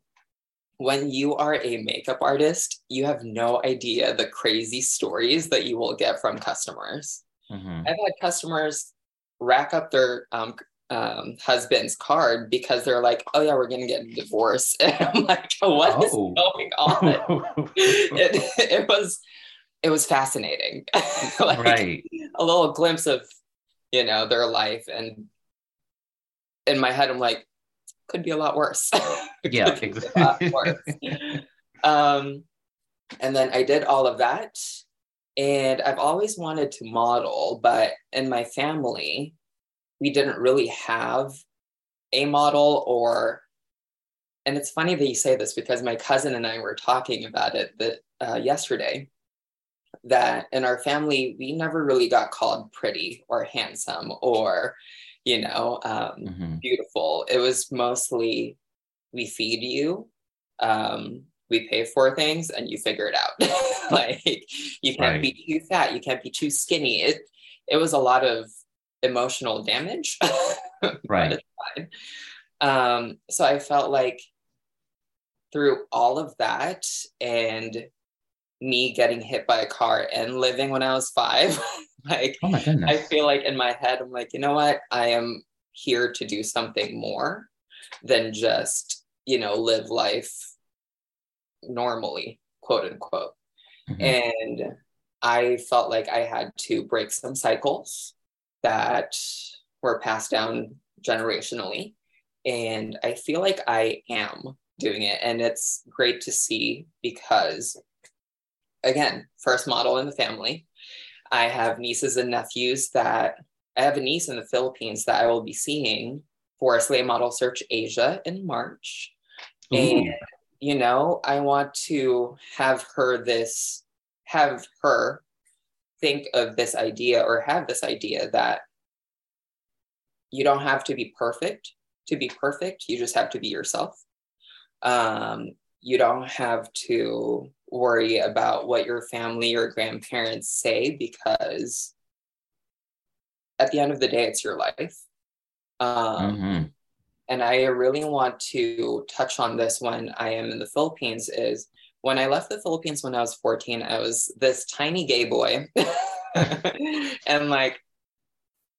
when you are a makeup artist, you have no idea the crazy stories that you will get from customers. Mm-hmm. I've had customers rack up their um, um, husband's card because they're like, "Oh yeah, we're gonna get a divorce," and I'm like, "What oh. is going on?" it, it was it was fascinating. like right. a little glimpse of, you know, their life. And in my head, I'm like, could be a lot worse. yeah, exactly. um, and then I did all of that. And I've always wanted to model, but in my family, we didn't really have a model or and it's funny that you say this because my cousin and I were talking about it that uh, yesterday that in our family we never really got called pretty or handsome or you know um, mm-hmm. beautiful it was mostly we feed you um, we pay for things and you figure it out like you can't right. be too fat you can't be too skinny it it was a lot of emotional damage right um, so i felt like through all of that and me getting hit by a car and living when I was five. like, oh my goodness. I feel like in my head, I'm like, you know what? I am here to do something more than just, you know, live life normally, quote unquote. Mm-hmm. And I felt like I had to break some cycles that were passed down generationally. And I feel like I am doing it. And it's great to see because, again, first model in the family. I have nieces and nephews that I have a niece in the Philippines that I will be seeing for a Slay Model Search Asia in March. Ooh. And, you know, I want to have her this, have her think of this idea or have this idea that you don't have to be perfect to be perfect. You just have to be yourself. Um, you don't have to worry about what your family or grandparents say because at the end of the day, it's your life. Um, mm-hmm. And I really want to touch on this when I am in the Philippines. Is when I left the Philippines when I was 14, I was this tiny gay boy. and like,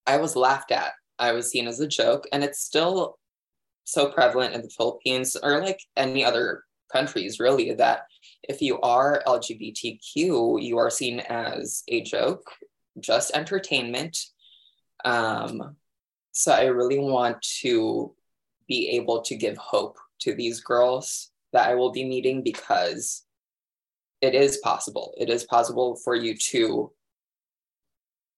I was laughed at. I was seen as a joke. And it's still so prevalent in the Philippines or like any other countries, really, that if you are LGBTQ, you are seen as a joke, just entertainment. Um, so I really want to be able to give hope to these girls that I will be meeting because it is possible. It is possible for you to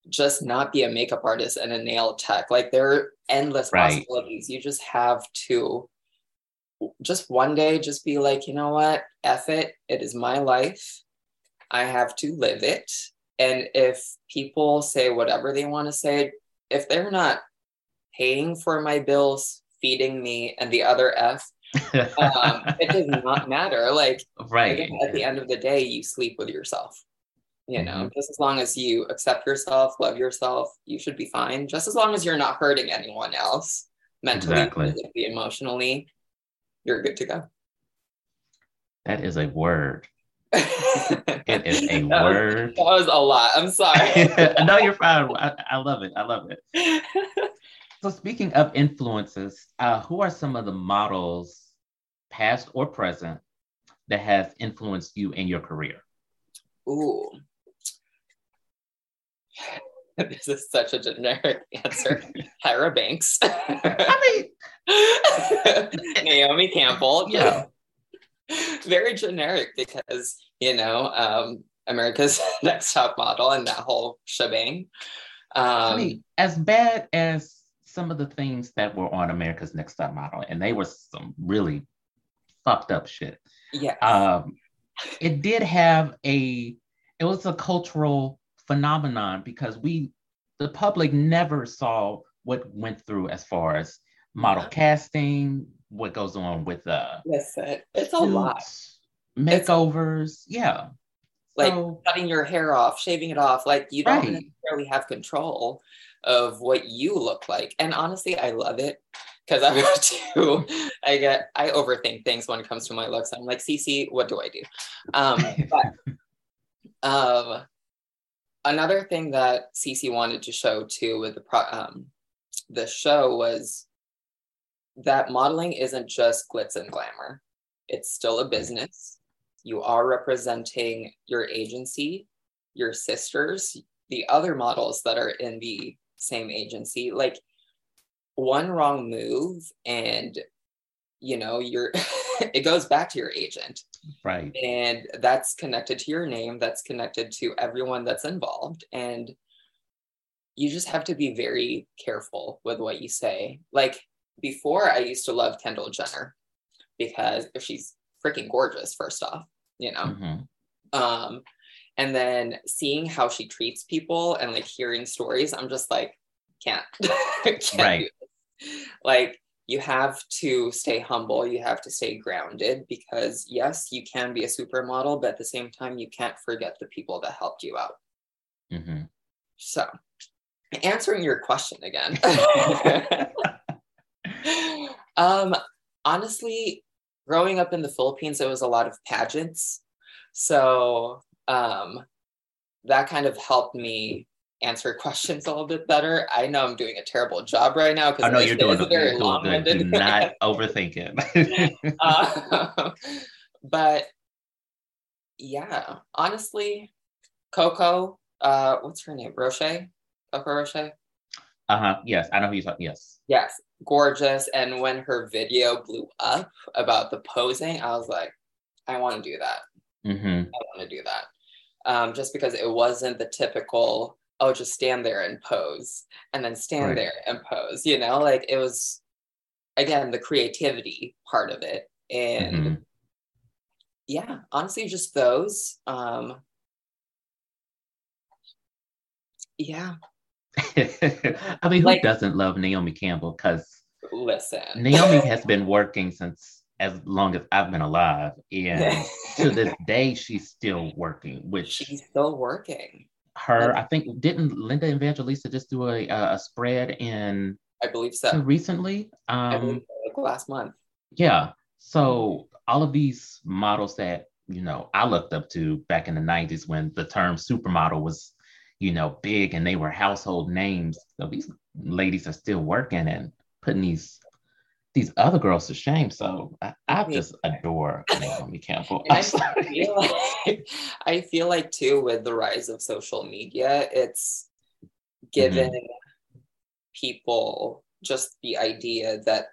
just not be a makeup artist and a nail tech. Like there are endless right. possibilities. You just have to just one day just be like, you know what? F it. It is my life. I have to live it. And if people say whatever they want to say, if they're not paying for my bills, feeding me, and the other F, um, it does not matter. Like, right. At the end of the day, you sleep with yourself you know? Mm-hmm. just as long as you accept yourself love yourself you should be fine. Just as long as you're not hurting anyone else mentally exactly. physically emotionally you're good to go. That is a word. It is a that word. was, that was a lot. I'm sorry. No you're fine. I, I, love it. I love it. So speaking of influences uh, who are some of the models past or present that has influenced you in your career Ooh, this is such a generic answer. Tyra Banks. I mean, Naomi Campbell. Yeah. Very generic because, you know, um, America's Next Top Model and that whole shebang. Um, I mean, as bad as some of the things that were on America's Next Top Model, and they were some really fucked up shit. Yeah. Um, it did have a, it was a cultural phenomenon because we, the public, never saw what went through as far as model casting, what goes on with uh, listen, it's a lot, makeovers, it's, yeah, like so, cutting your hair off, shaving it off, like you don't right. necessarily have control of what you look like. And honestly, I love it because I go to, I get, I overthink things when it comes to my looks. I'm like, CC, what do I do? Um, but, um, another thing that Cece wanted to show too with the pro, um, the show was that modeling isn't just glitz and glamour. It's still a business. You are representing your agency, your sisters, the other models that are in the same agency. Like one wrong move and you know you're it goes back to your agent. Right. And that's connected to your name that's connected to everyone that's involved. And you just have to be very careful with what you say. Like before i used to love kendall jenner because if she's freaking gorgeous first off you know? Mm-hmm. um and then seeing how she treats people and like hearing stories i'm just like can't, can't right like you have to stay humble you have to stay grounded because yes you can be a supermodel but at the same time you can't forget the people that helped you out. Mm-hmm. so answering your question again. Um honestly growing up in the philippines there was a lot of pageants. So um that kind of helped me answer questions a little bit better. I know I'm doing a terrible job right now because I know you're doing a very long good. Do not overthink it. uh, but yeah, honestly, Coco, uh, what's her name? Rocha? Coco Rocha? Uh huh. Yes, I know who you're talking. Yes. Yes, gorgeous. And when her video blew up about the posing, I was like, I want to do that. Mm-hmm. I want to do that. Um, just because it wasn't the typical, oh, just stand there and pose and then stand Right. there and pose, you know, like it was, again, the creativity part of it. And Mhm. yeah, honestly, just those. Um, yeah, I mean, who Like- doesn't love Naomi Campbell? Because listen. Naomi has been working since as long as I've been alive, and to this day, she's still working. Which She's still working. Her, I think, didn't Linda Evangelista just do a a, spread in I believe so. recently? Um, believe so, like last month. Yeah. So all of these models that, you know, I looked up to back in the 90s when the term supermodel was, you know, big and they were household names. So these ladies are still working and putting these these other girls to shame. So I, I just adore Naomi Campbell. I feel like I feel like too with the rise of social media, it's mm-hmm. given people just the idea that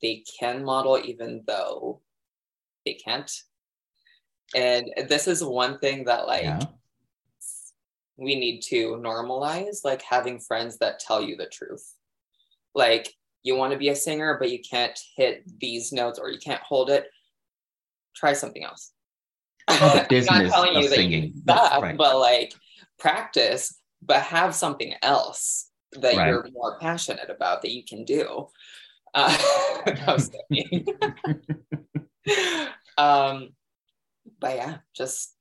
they can model even though they can't. And this is one thing that like Yeah. we need to normalize, like having friends that tell you the truth. Like you want to be a singer, but you can't hit these notes or you can't hold it. Try something else. The I'm not telling you that singing. you right. but like practice, but have something else that Right. you're more passionate about that you can do. Uh, no, I'm just um, but yeah, just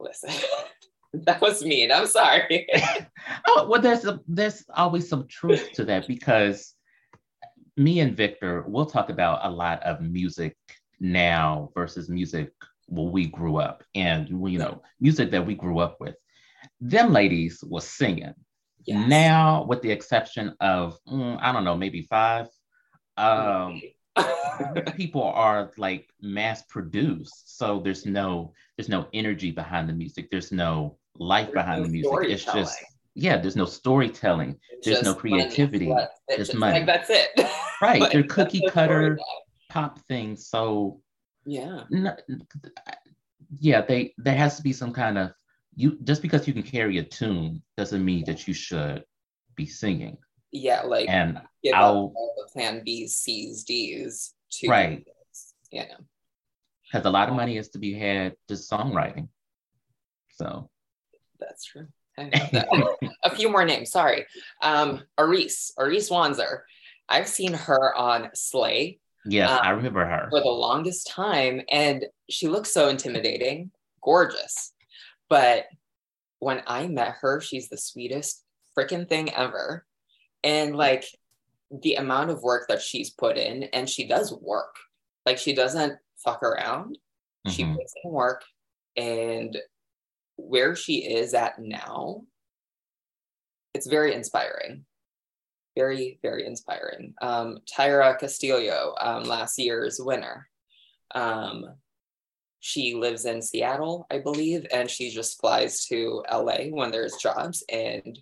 listen. that was mean. I'm sorry. Oh, well, there's a, there's always some truth to that because me and Victor, we'll talk about a lot of music now versus music when we grew up, and you know, music that we grew up with. Them ladies was singing. Yes. Now, with the exception of mm, I don't know, maybe five, um, people are like mass produced, so there's no there's no energy behind the music. There's no life There's behind no the music. It's just yeah, there's no storytelling. It's there's no money, creativity, there's just money. Like that's it. Right, Like, they're cookie cutter pop things. So Yeah. yeah, they there has to be some kind of you just because you can carry a tune doesn't mean that you should be singing. Yeah, like And I'll all the plan B's, C's, D's to Right. Yeah. Because a lot of money is to be had just songwriting. So That's true. I know that. a few more names. Sorry. Um, Aris, Aris Wanzer. I've seen her on Slay yes, Um, I remember her. for the longest time, and she looks so intimidating, gorgeous. But when I met her, she's the sweetest freaking thing ever. And like the amount of work that she's put in, and she does work. Like she doesn't fuck around. She Mhm. puts in work, and where she is at now, it's very inspiring. Very, very inspiring. Um, Tyra Castillo, um, last year's winner. Um, she lives in Seattle, I believe, and she just flies to LA when there's jobs. And,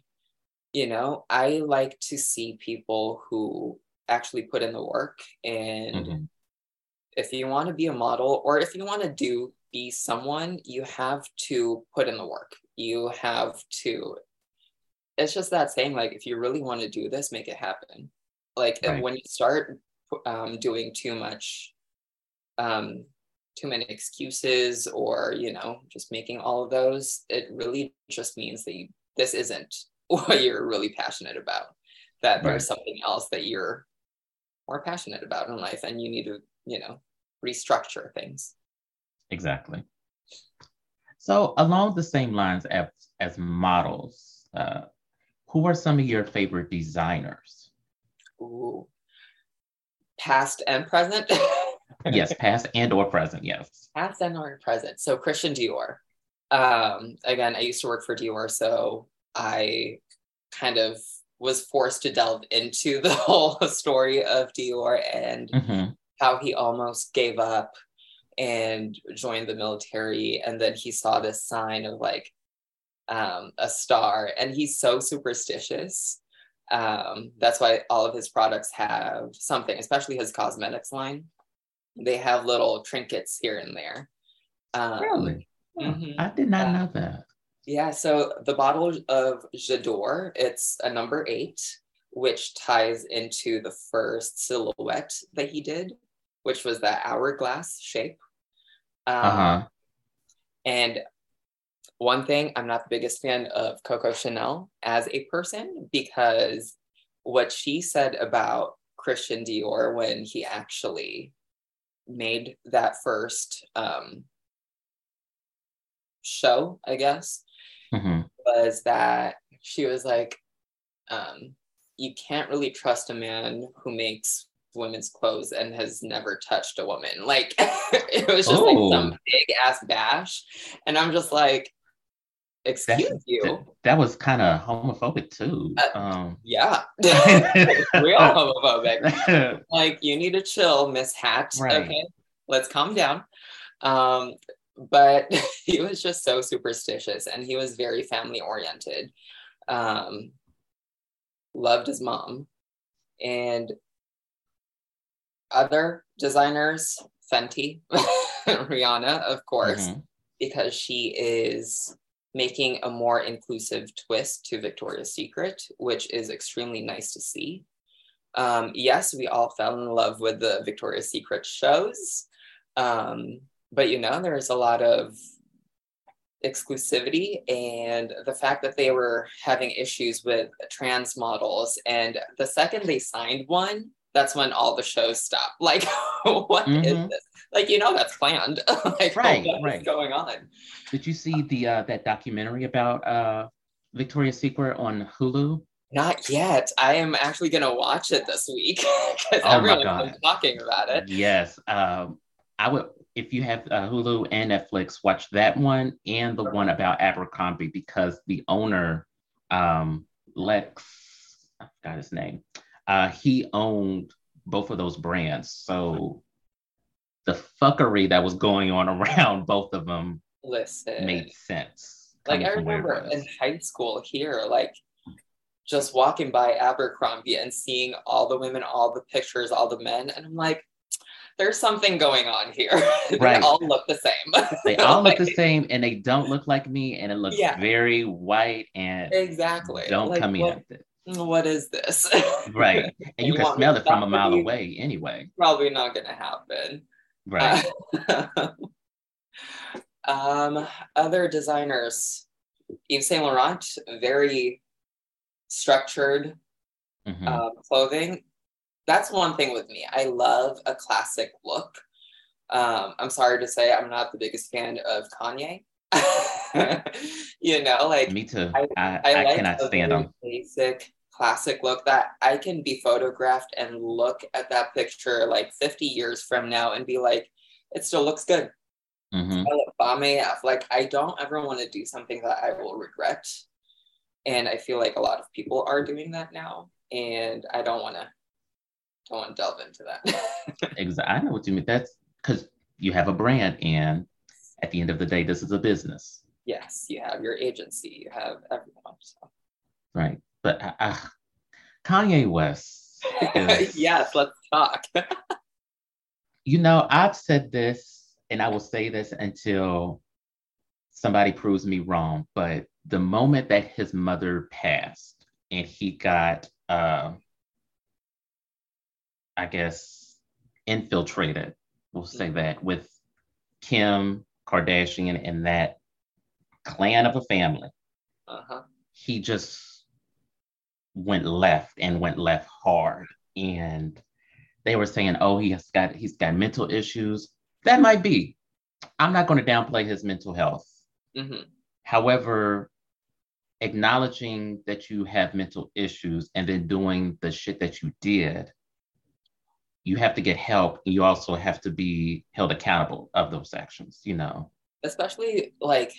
you know, I like to see people who actually put in the work and Mhm. If you want to be a model or if you want to do be someone you have to put in the work. You have to it's just that saying like if you really want to do this make it happen. Like Right. when you start um, doing too much um, too many excuses or you know just making all of those it really just means that you, this isn't what you're really passionate about. That there's something else that you're more passionate about in life and you need to you know restructure things Exactly. So along the same lines as as models, uh, who are some of your favorite designers? Ooh. past and present yes, past and or present. Yes. past and or present so christian dior um again i used to work for dior so i kind of was forced to delve into the whole story of dior and Mhm. How he almost gave up and joined the military and then he saw this sign of like um, a star, and he's so superstitious. Um, that's why all of his products have something, especially his cosmetics line. They have little trinkets here and there. Um, really? mhm. I did not Uh, know that. Yeah, so the bottle of J'adore, it's a number eight, which ties into the first silhouette that he did, which was that hourglass shape. Um, Uh-huh. And one thing, I'm not the biggest fan of Coco Chanel as a person because what she said about Christian Dior when he actually made that first um, show, I guess, hmm was that she was like, um, you can't really trust a man who makes women's clothes and has never touched a woman. Like it was just like some Oh. big ass bash. And I'm just like, excuse you. That, that was kind of homophobic too. Uh, Um, Yeah. Real homophobic. Like you need to chill, Miss Hat. Right. Okay. Let's calm down. Um, but he was just so superstitious and he was very family oriented. Um, loved his mom. And other designers, Fenty, Rihanna, of course, mhm. because she is making a more inclusive twist to Victoria's Secret, which is extremely nice to see. Um, yes, we all fell in love with the Victoria's Secret shows, um, but you know, there's a lot of exclusivity and the fact that they were having issues with trans models. And the second they signed one, that's when all the shows stop. Like, what is Mhm. this? Like, you know, that's planned. like, Right, is right. going on? Did you see the uh, that documentary about uh, Victoria's Secret on Hulu? Not yet. I am actually gonna watch it this week because Oh everyone's talking about it. Yes. Um, I would if you have uh, Hulu and Netflix, watch that one and the one about Abercrombie because the owner, um, Lex, I forgot his name. Uh, he owned both of those brands, so the fuckery that was going on around both of them Listen, made sense. like I from where it remember in high school here, like just walking by Abercrombie and seeing all the women, all the pictures, all the men, and I'm like, there's something going on here. they Right. all look the same. They all look the same, and they don't look like me, and it looks Yeah. very white and Exactly. don't Like, come what, in. What is this? Right. And you You can smell it from a mile away anyway. Probably not gonna happen. Right. Uh, um, other designers, Yves Saint Laurent, very structured Mhm. um, clothing. That's one thing with me. I love a classic look. Um, I'm sorry to say, I'm not the biggest fan of Kanye. you know, like Me too. I- I, I, I, like cannot stand them. basic classic look that I can be photographed and look at that picture like 50 years from now and be like, it still looks good. hmm I look bomb AF. Like I don't ever want to do something that I will regret. And I feel like a lot of people are doing that now. And I don't want to don't want to delve into that. Exactly. I know what you mean. That's because you have a brand, and at the end of the day, this is a business, yes, you have your agency, you have everyone. So. right? But uh, Kanye West. is- yes, let's talk. You know, I've said this, and I will say this until somebody proves me wrong. But the moment that his mother passed, and he got, uh, I guess, infiltrated, we'll say that, with Kim Kardashian and that clan of a family, uh-huh. he just went left and went left hard. And they were saying, oh, he has got he's got mental issues. That might be. I'm not going to downplay his mental health. hmm However, acknowledging that you have mental issues and then doing the shit that you did, you have to get help. And you also have to be held accountable of those actions, you know. Especially like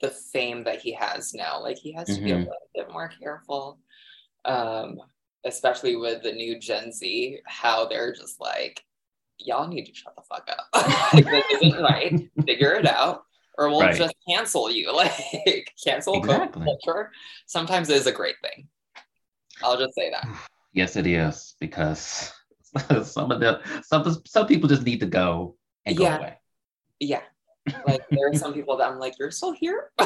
the fame that he has now. Like he has to be a Mhm. little bit more careful. Um, especially with the new Gen Z, how they're just like, y'all need to shut the fuck up. like, this isn't right. Figure it out. or we'll Right. just cancel you. Like cancel Exactly. culture sometimes is a great thing. I'll just say that. Yes, it is because some of the some some people just need to go and Yeah. go away. Yeah. Like there are some people that I'm like, you're still here?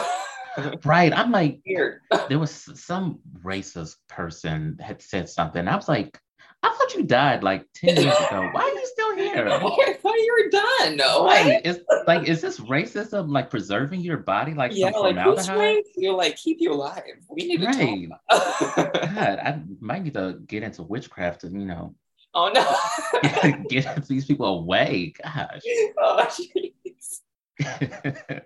Right. I'm like, Weird. there was some racist person had said something. I was like, I thought you died like 10 years ago. Why are you still here? I thought you were done. No. Right. It's like, is this racism like preserving your body like Yeah, some like formaldehyde? to like keep you alive? We need to Right. talk. God, I might need to get into witchcraft and you know oh no. get these people away. Gosh. oh.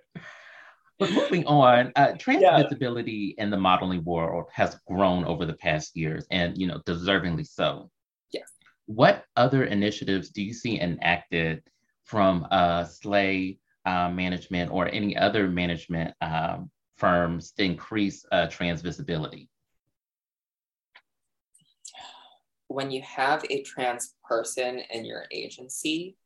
but moving on, uh, trans Yeah. visibility in the modeling world has grown over the past years, and you know, deservingly so. Yes. What other initiatives do you see enacted from uh, Slay uh, Management or any other management um, firms to increase uh, trans visibility? when you have a trans person in your agency,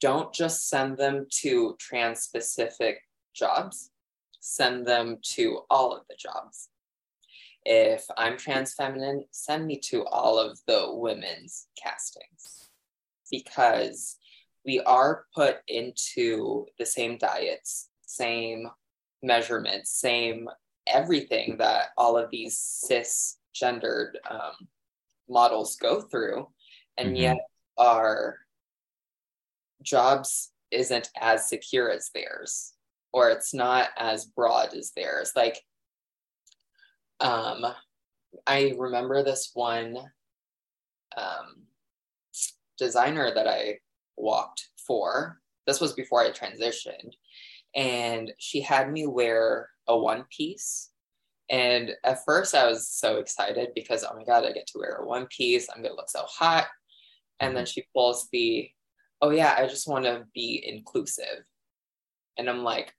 don't just send them to trans specific jobs, send them to all of the jobs. If I'm trans feminine, send me to all of the women's castings because we are put into the same diets, same measurements, same everything that all of these cisgendered um, models go through and Mhm. yet our jobs isn't as secure as theirs or it's not as broad as theirs. Like um i remember this one um designer that i walked for. This was before i transitioned. And she had me wear a one piece. And at first, I was so excited because, oh my God, I get to wear a one piece. I'm going to look so hot. And then she pulls the, oh yeah, I just want to be inclusive. And I'm like,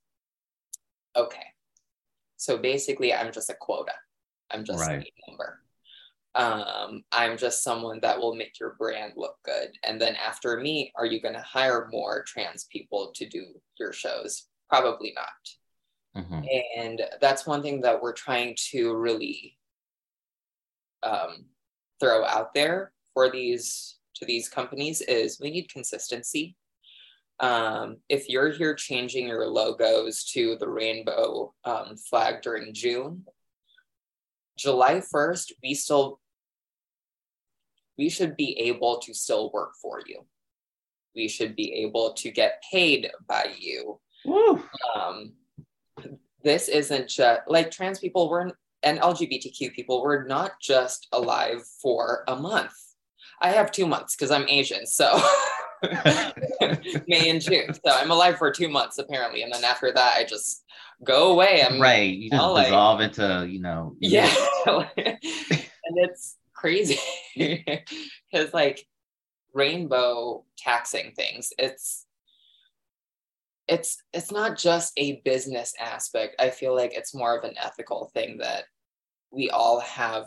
okay. So basically, I'm just a quota. I'm just Right. a number. Um, I'm just someone that will make your brand look good. And then after me, are you going to hire more trans people to do your shows? Probably not Mhm. and that's one thing that we're trying to really um, throw out there for these to these companies is we need consistency. Um, if you're here changing your logos to the rainbow um, flag during june july 1st we still we should be able to still work for you. We should be able to get paid by you. Um, this isn't just like trans people were and LGBTQ people were not just alive for a month. I have two months because I'm Asian, so May and June. So I'm alive for two months apparently, and then after that, I just go away. I'm right. You just like- dissolve into, you know, yeah, and it's crazy because like rainbow taxing things, it's it's it's not just a business aspect. I feel like it's more of an ethical thing that we all have.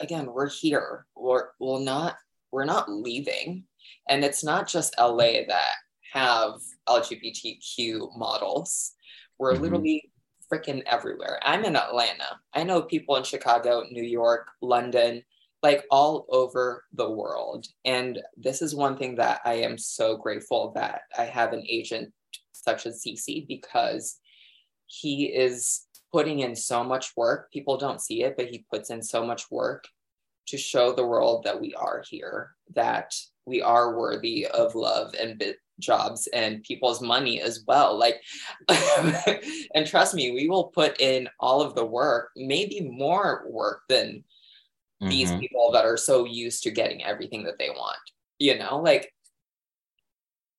Again, we're here. We're we're not we're not leaving, and it's not just LA that have LGBTQ models. We're Mhm. literally freaking everywhere. I'm in Atlanta. I know people in Chicago, New York, London, like all over the world. And this is one thing that I am so grateful that I have an agent such as CC because he is putting in so much work. People don't see it, but he puts in so much work to show the world that we are here, that we are worthy of love and bi- jobs and people's money as well. Like, and trust me, we will put in all of the work, maybe more work than these Mhm. people that are so used to getting everything that they want. You know, like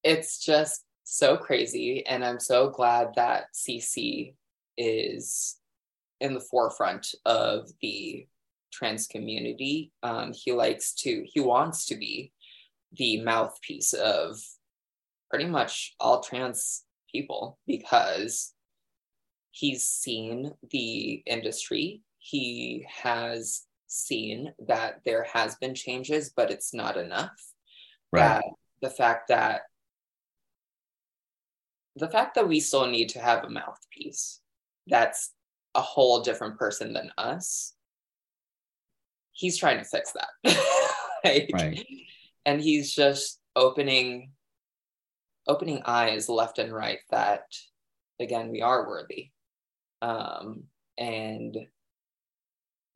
it's just so crazy. And I'm so glad that CC is in the forefront of the trans community. Um, he likes to, he wants to be the mouthpiece of pretty much all trans people because he's seen the industry. He has seen that there has been changes, but it's not enough. Right. The fact that the fact that we still need to have a mouthpiece that's a whole different person than us he's trying to fix that like, Right. and he's just opening opening eyes left and right that again we are worthy um and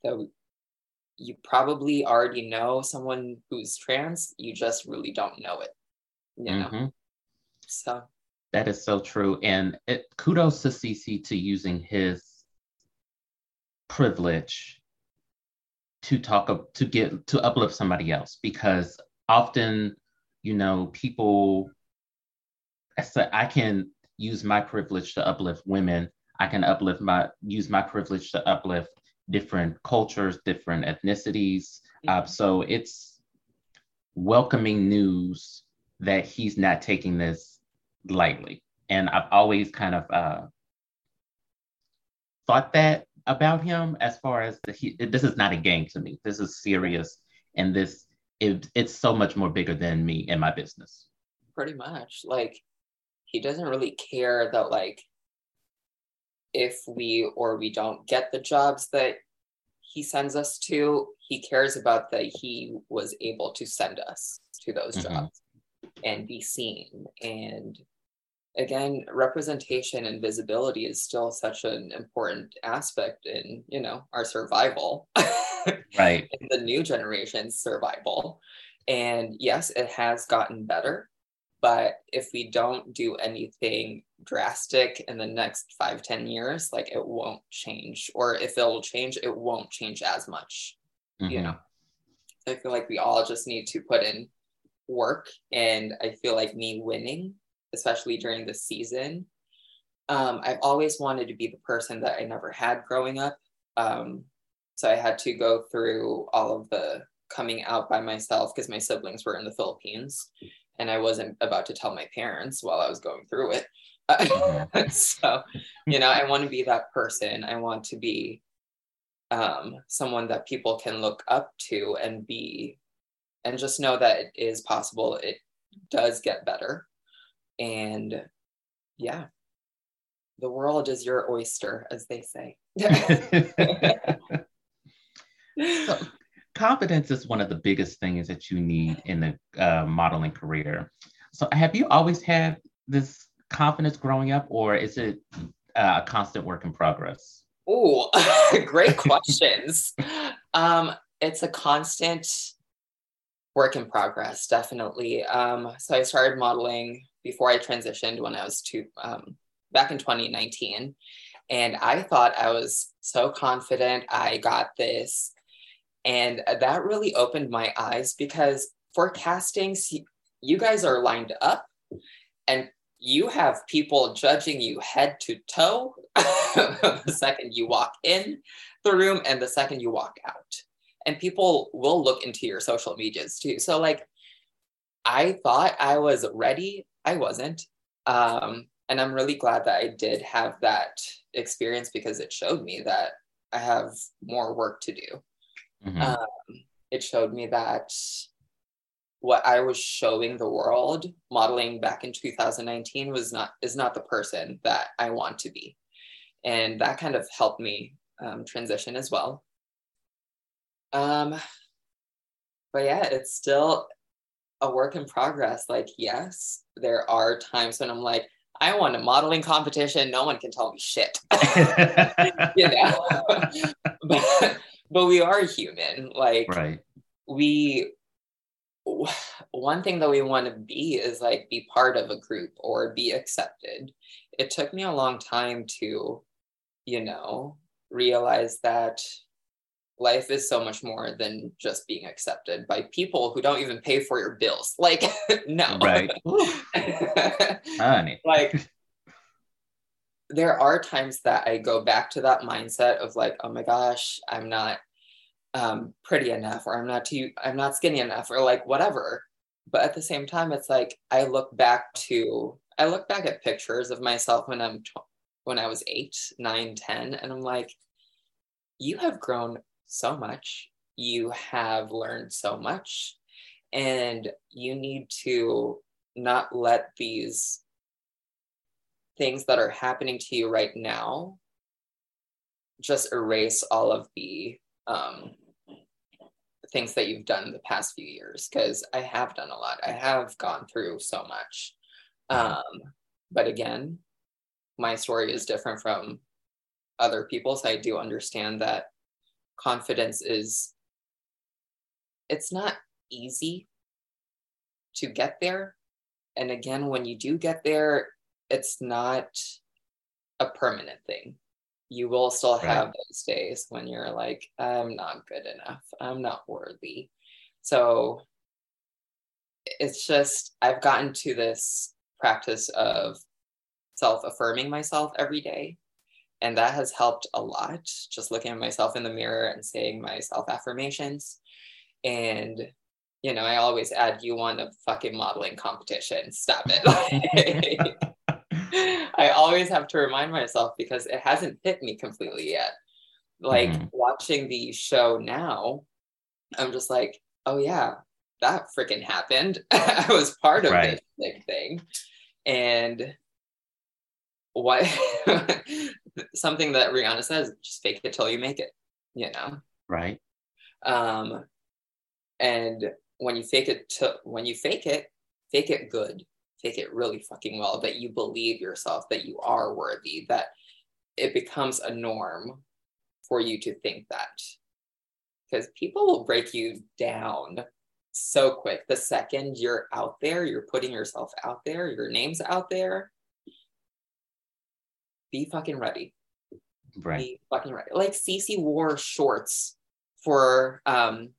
that you probably already know someone who's trans you just really don't know it you know Mhm. so That is so true. And it, kudos to CC to using his privilege to talk up, to get, to uplift somebody else because often, you know, people, I said, I can use my privilege to uplift women. I can uplift my, use my privilege to uplift different cultures, different ethnicities. Uh, so it's welcoming news that he's not taking this lightly. And I've always kind of uh, thought that about him as far as the, he, this is not a game to me. This is serious. And this, it, it's so much more bigger than me and my business. pretty much like he doesn't really care that like if we or we don't get the jobs that he sends us to he cares about that he was able to send us to those Mhm. jobs and be seen and again representation and visibility is still such an important aspect in you know our survival Right. in the new generation's survival. And yes, it has gotten better. But if we don't do anything drastic in the next five, ten years, like it won't change. Or if it'll change, it won't change as much. You Mhm. know, I feel like we all just need to put in work. And I feel like me winning, especially during this season, um, I've always wanted to be the person that I never had growing up. Um, so I had to go through all of the coming out by myself because my siblings were in the Philippines and I wasn't about to tell my parents while I was going through it. so, you know, I want to be that person. I want to be um, someone that people can look up to and be, and just know that it is possible. It does get better. And yeah, the world is your oyster, as they say. So, confidence is one of the biggest things that you need in the uh, modeling career. So, have you always had this confidence growing up, or is it uh, a constant work in progress? Oh, great questions. um, it's a constant work in progress, definitely. Um, so I started modeling before I transitioned when I was two, um, back in 2019. And I thought I was so confident, I got this. And that really opened my eyes because for castings, you guys are lined up and you have people judging you head to toe the second you walk in the room and the second you walk out. And people will look into your social medias too. So, like, I thought I was ready. I wasn't. Um, and I'm really glad that I did have that experience because it showed me that I have more work to do. Mhm. Um, it showed me that what I was showing the world, modeling back in 2019, was not is not the person that I want to be, and that kind of helped me um, transition as well. Um, but yeah, it's still a work in progress. Like, yes, there are times when I'm like, I won a modeling competition. No one can tell me shit. you know, but, but we are human. Like, right. we one thing that we want to be is like be part of a group or be accepted it took me a long time to you know realize that life is so much more than just being accepted by people who don't even pay for your bills like no Right. Honey. like there are times that I go back to that mindset of like, oh my gosh, I'm not um, pretty enough, or I'm not too, I'm not skinny enough, or like whatever. But at the same time, it's like I look back to, I look back at pictures of myself when I'm, when I was eight, nine, ten, and I'm like, you have grown so much. You have learned so much, and you need to not let these things that are happening to you right now just erase all of the um, things that you've done the past few years because I have done a lot. I have gone through so much. Um, but again, my story is different from other people's. I do understand that confidence is it's not easy to get there. And again, when you do get there, it's not a permanent thing. You will still have right. those days when you're like, I'm not good enough. I'm not worthy. So it's just, I've gotten to this practice of self affirming myself every day. And that has helped a lot, just looking at myself in the mirror and saying my self affirmations. And you know, I always add you won a fucking modeling competition. Stop it. I always have to remind myself because it hasn't hit me completely yet. Like mm-hmm. watching the show now, I'm just like, oh yeah, that freaking happened. I was part of right. this big thing. And what something that Rihanna says, just fake it till you make it, you know? Right. Um, and when you fake it to when you fake it, fake it good, fake it really fucking well, that you believe yourself, that you are worthy, that it becomes a norm for you to think that. Because people will break you down so quick. The second you're out there, you're putting yourself out there, your name's out there. Be fucking ready. Right. Be fucking ready. Like Cece wore shorts for um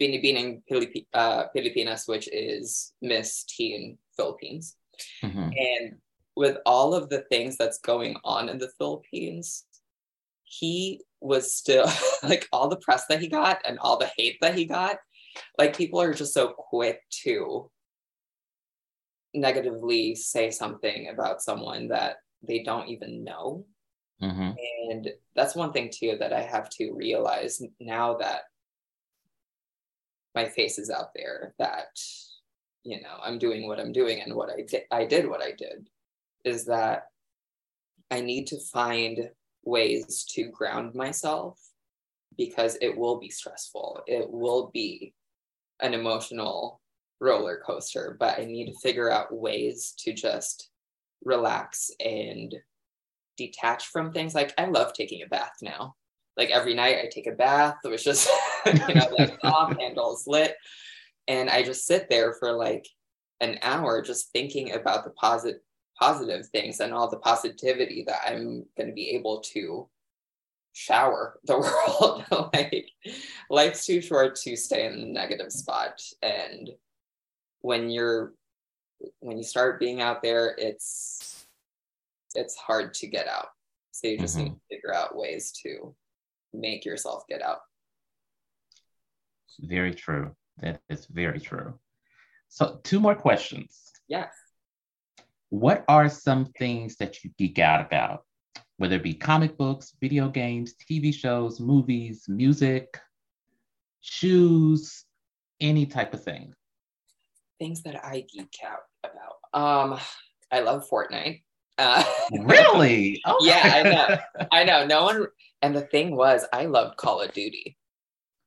Binibining Pilip- uh, Pilipinas, which is Miss Teen Philippines. Mm-hmm. And with all of the things that's going on in the Philippines, he was still like all the press that he got and all the hate that he got. Like people are just so quick to negatively say something about someone that they don't even know. Mm-hmm. And that's one thing too that I have to realize now that my face is out there that you know i'm doing what i'm doing and what i did i did what i did is that i need to find ways to ground myself because it will be stressful it will be an emotional roller coaster but i need to figure out ways to just relax and detach from things like i love taking a bath now like every night I take a bath. It was just, you know, like off, candles lit. And I just sit there for like an hour just thinking about the positive positive things and all the positivity that I'm going to be able to shower the world. like life's too short to stay in the negative spot. And when you're when you start being out there, it's it's hard to get out. So you just mm-hmm. need to figure out ways to make yourself get out. Very true. That is very true. So, two more questions. Yes. What are some things that you geek out about, whether it be comic books, video games, TV shows, movies, music, shoes, any type of thing? Things that I geek out about. Um, I love Fortnite. Uh, really? Oh. yeah, I know. I know. No one. And the thing was, I loved Call of Duty.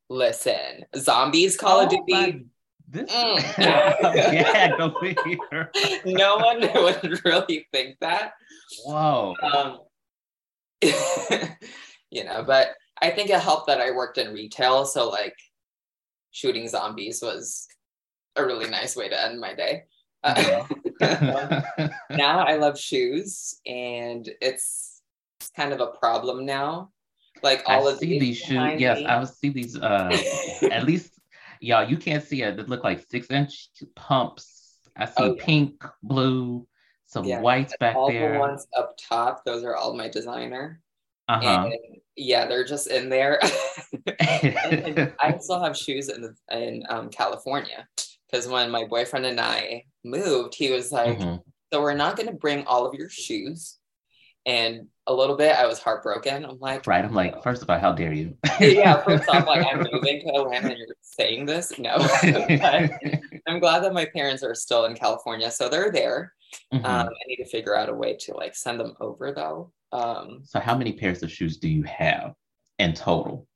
Listen, zombies, Call oh, of Duty. This mm. yeah, go figure. no one would really think that. Whoa. Um, you know, but I think it helped that I worked in retail, so like shooting zombies was a really nice way to end my day. Uh, now I love shoes, and it's, it's kind of a problem now. Like all I of see these shoes. Yes, me. I see these. Uh, at least, y'all, you can't see it. They look like six inch pumps. I see oh, pink, blue, some yeah. whites back all there. All the ones up top, those are all my designer. Uh-huh. And yeah, they're just in there. and, and I still have shoes in the, in um, California because when my boyfriend and I moved, he was like, mm-hmm. "So we're not going to bring all of your shoes." And a little bit, I was heartbroken. I'm like, right. I'm like, first of all, how dare you? yeah. First off, like, I'm moving to Atlanta and you're saying this. No. I'm glad that my parents are still in California, so they're there. Mhm. Um, I need to figure out a way to like send them over though. Um, so, how many pairs of shoes do you have in total?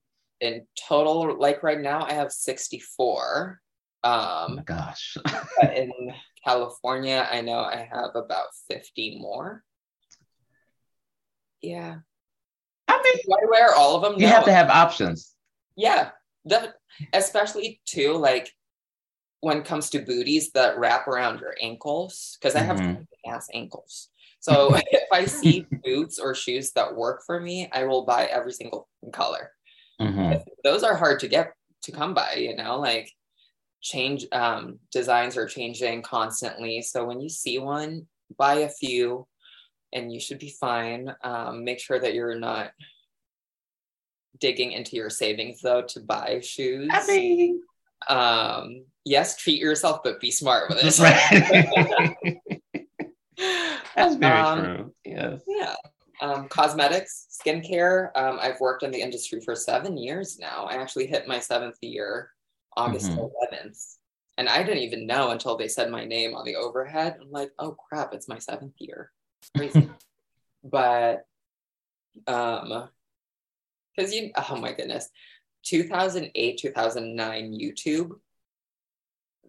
in total, like right now, I have 64. Oh Um, my gosh. but in California, I know I have about 50 more. Yeah. I mean, Do I wear all of them? you No. have to have options. Yeah, the, especially too like when it comes to booties that wrap around your ankles because I have Mhm. ass ankles. So if I see boots or shoes that work for me, I will buy every single color. Mhm. Those are hard to get to come by, you know, like change um, designs are changing constantly. So when you see one, buy a few and you should be fine. Um, make sure that you're not digging into your savings though to buy shoes. Mean, um, yes, treat yourself, but be smart with it. right. That's very Um, true. Yes. Yeah. Um, cosmetics, skincare. Um, I've worked in the industry for seven years now. I actually hit my seventh year August Mhm. 11th. And I didn't even know until they said my name on the overhead. I'm like, oh crap, it's my seventh year. Crazy. but um because you oh my goodness 2008 2009 youtube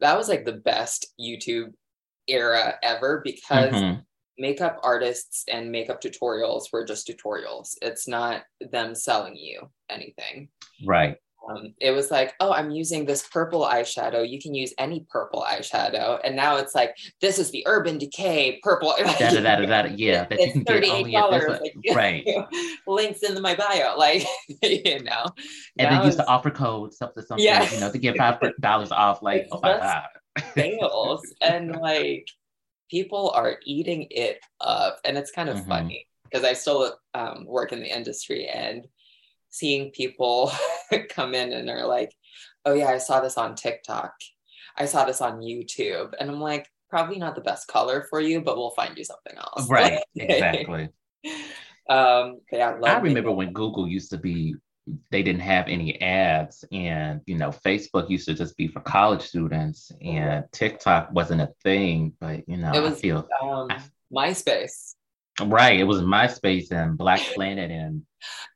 that was like the best youtube era ever because Mhm. makeup artists and makeup tutorials were just tutorials it's not them selling you anything Right. Um, it was like oh i'm using this purple eyeshadow you can use any purple eyeshadow and now it's like this is the urban decay purple Da, da, da, da, da. Yeah, that you It's can get only at this. $38, one. like- right. links in my bio like you know And they used to offer code something something, Yeah. you know, to get five dollars off. Like, It's oh my god. sales and like people are eating it up and it's kind of Mhm. funny because i still um, work in the industry and seeing people come in and are like oh yeah i saw this on tiktok i saw this on youtube and i'm like probably not the best color for you but we'll find you something else Right. Exactly. um yeah, I remember when Google used to be, they didn't have any ads, and you know, Facebook used to just be for college students, and TikTok wasn't a thing. But you know, It I was- feel um myspace right. It was MySpace and Black Planet and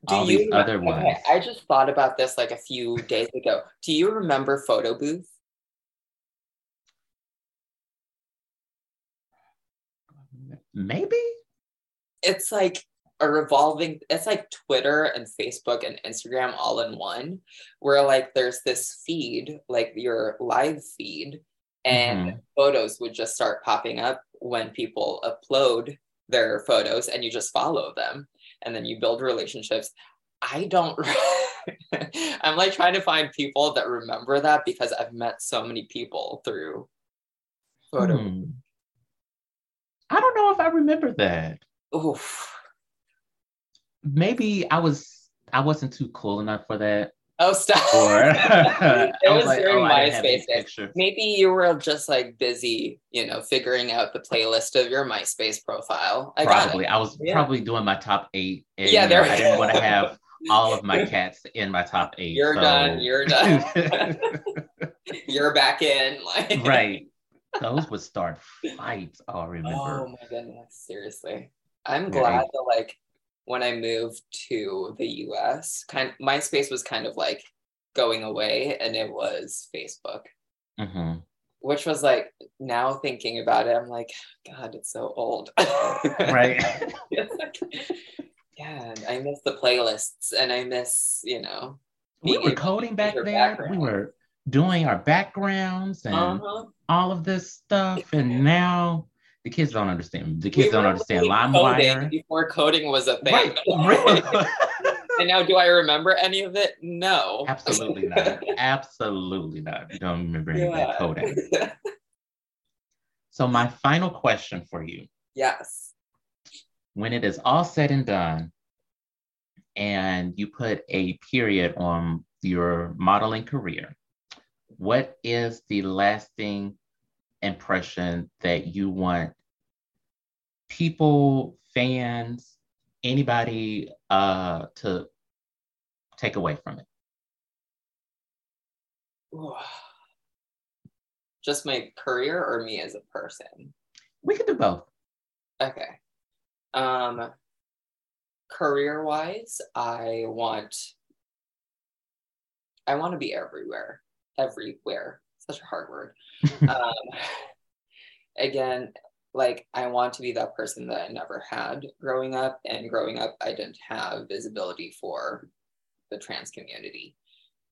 Do all you these other okay, ones. I just thought about this like a few days ago. Do you remember Photo Booth? Maybe. It's like a revolving, it's like Twitter and Facebook and Instagram all in one, where like there's this feed, like your live feed, and Mhm. photos would just start popping up when people upload their photos and you just follow them and then you build relationships. I don't I'm like trying to find people that remember that because I've met so many people through photo. Hmm. I don't know if I remember that. Oof. Maybe I was I wasn't too cool enough for that. Oh stop. Or it I was, like, during oh, I didn't have MySpace days. Maybe you were just like busy, you know, figuring out the playlist of your MySpace profile. I got probably. it. I was Yeah. probably doing my top eight. And, Yeah, you know, there- I didn't want to have all of my cats in my top eight. You're so- done. You're done. You're back in. Like right. Those would start fights. I'll Oh my goodness, seriously. I'm glad it- that like when I moved to the US, kind MySpace was kind of like going away and it was Facebook, hmm which was like now thinking about it, I'm like, God, it's so old. Right. Like, yeah, I miss the playlists and I miss, you know, we were coding back your then. We were doing our backgrounds and Uh-huh. all of this stuff. And now the kids don't understand. The kids We don't understand LimeWire. before coding was a thing. Right. and now, do I remember any of it? No. Absolutely not. Absolutely not. Don't remember any of that coding. So my final question for you, yes. when it is all said and done, and you put a period on your modeling career, what is the lasting impression that you want people, fans, anybody uh, to take away from it? Just my career or me as a person? We could do both. Okay. Um, career wise, I want I want to be everywhere. Everywhere. Such a hard word. um, again, like I want to be that person that I never had growing up. And growing up, I didn't have visibility for the trans community.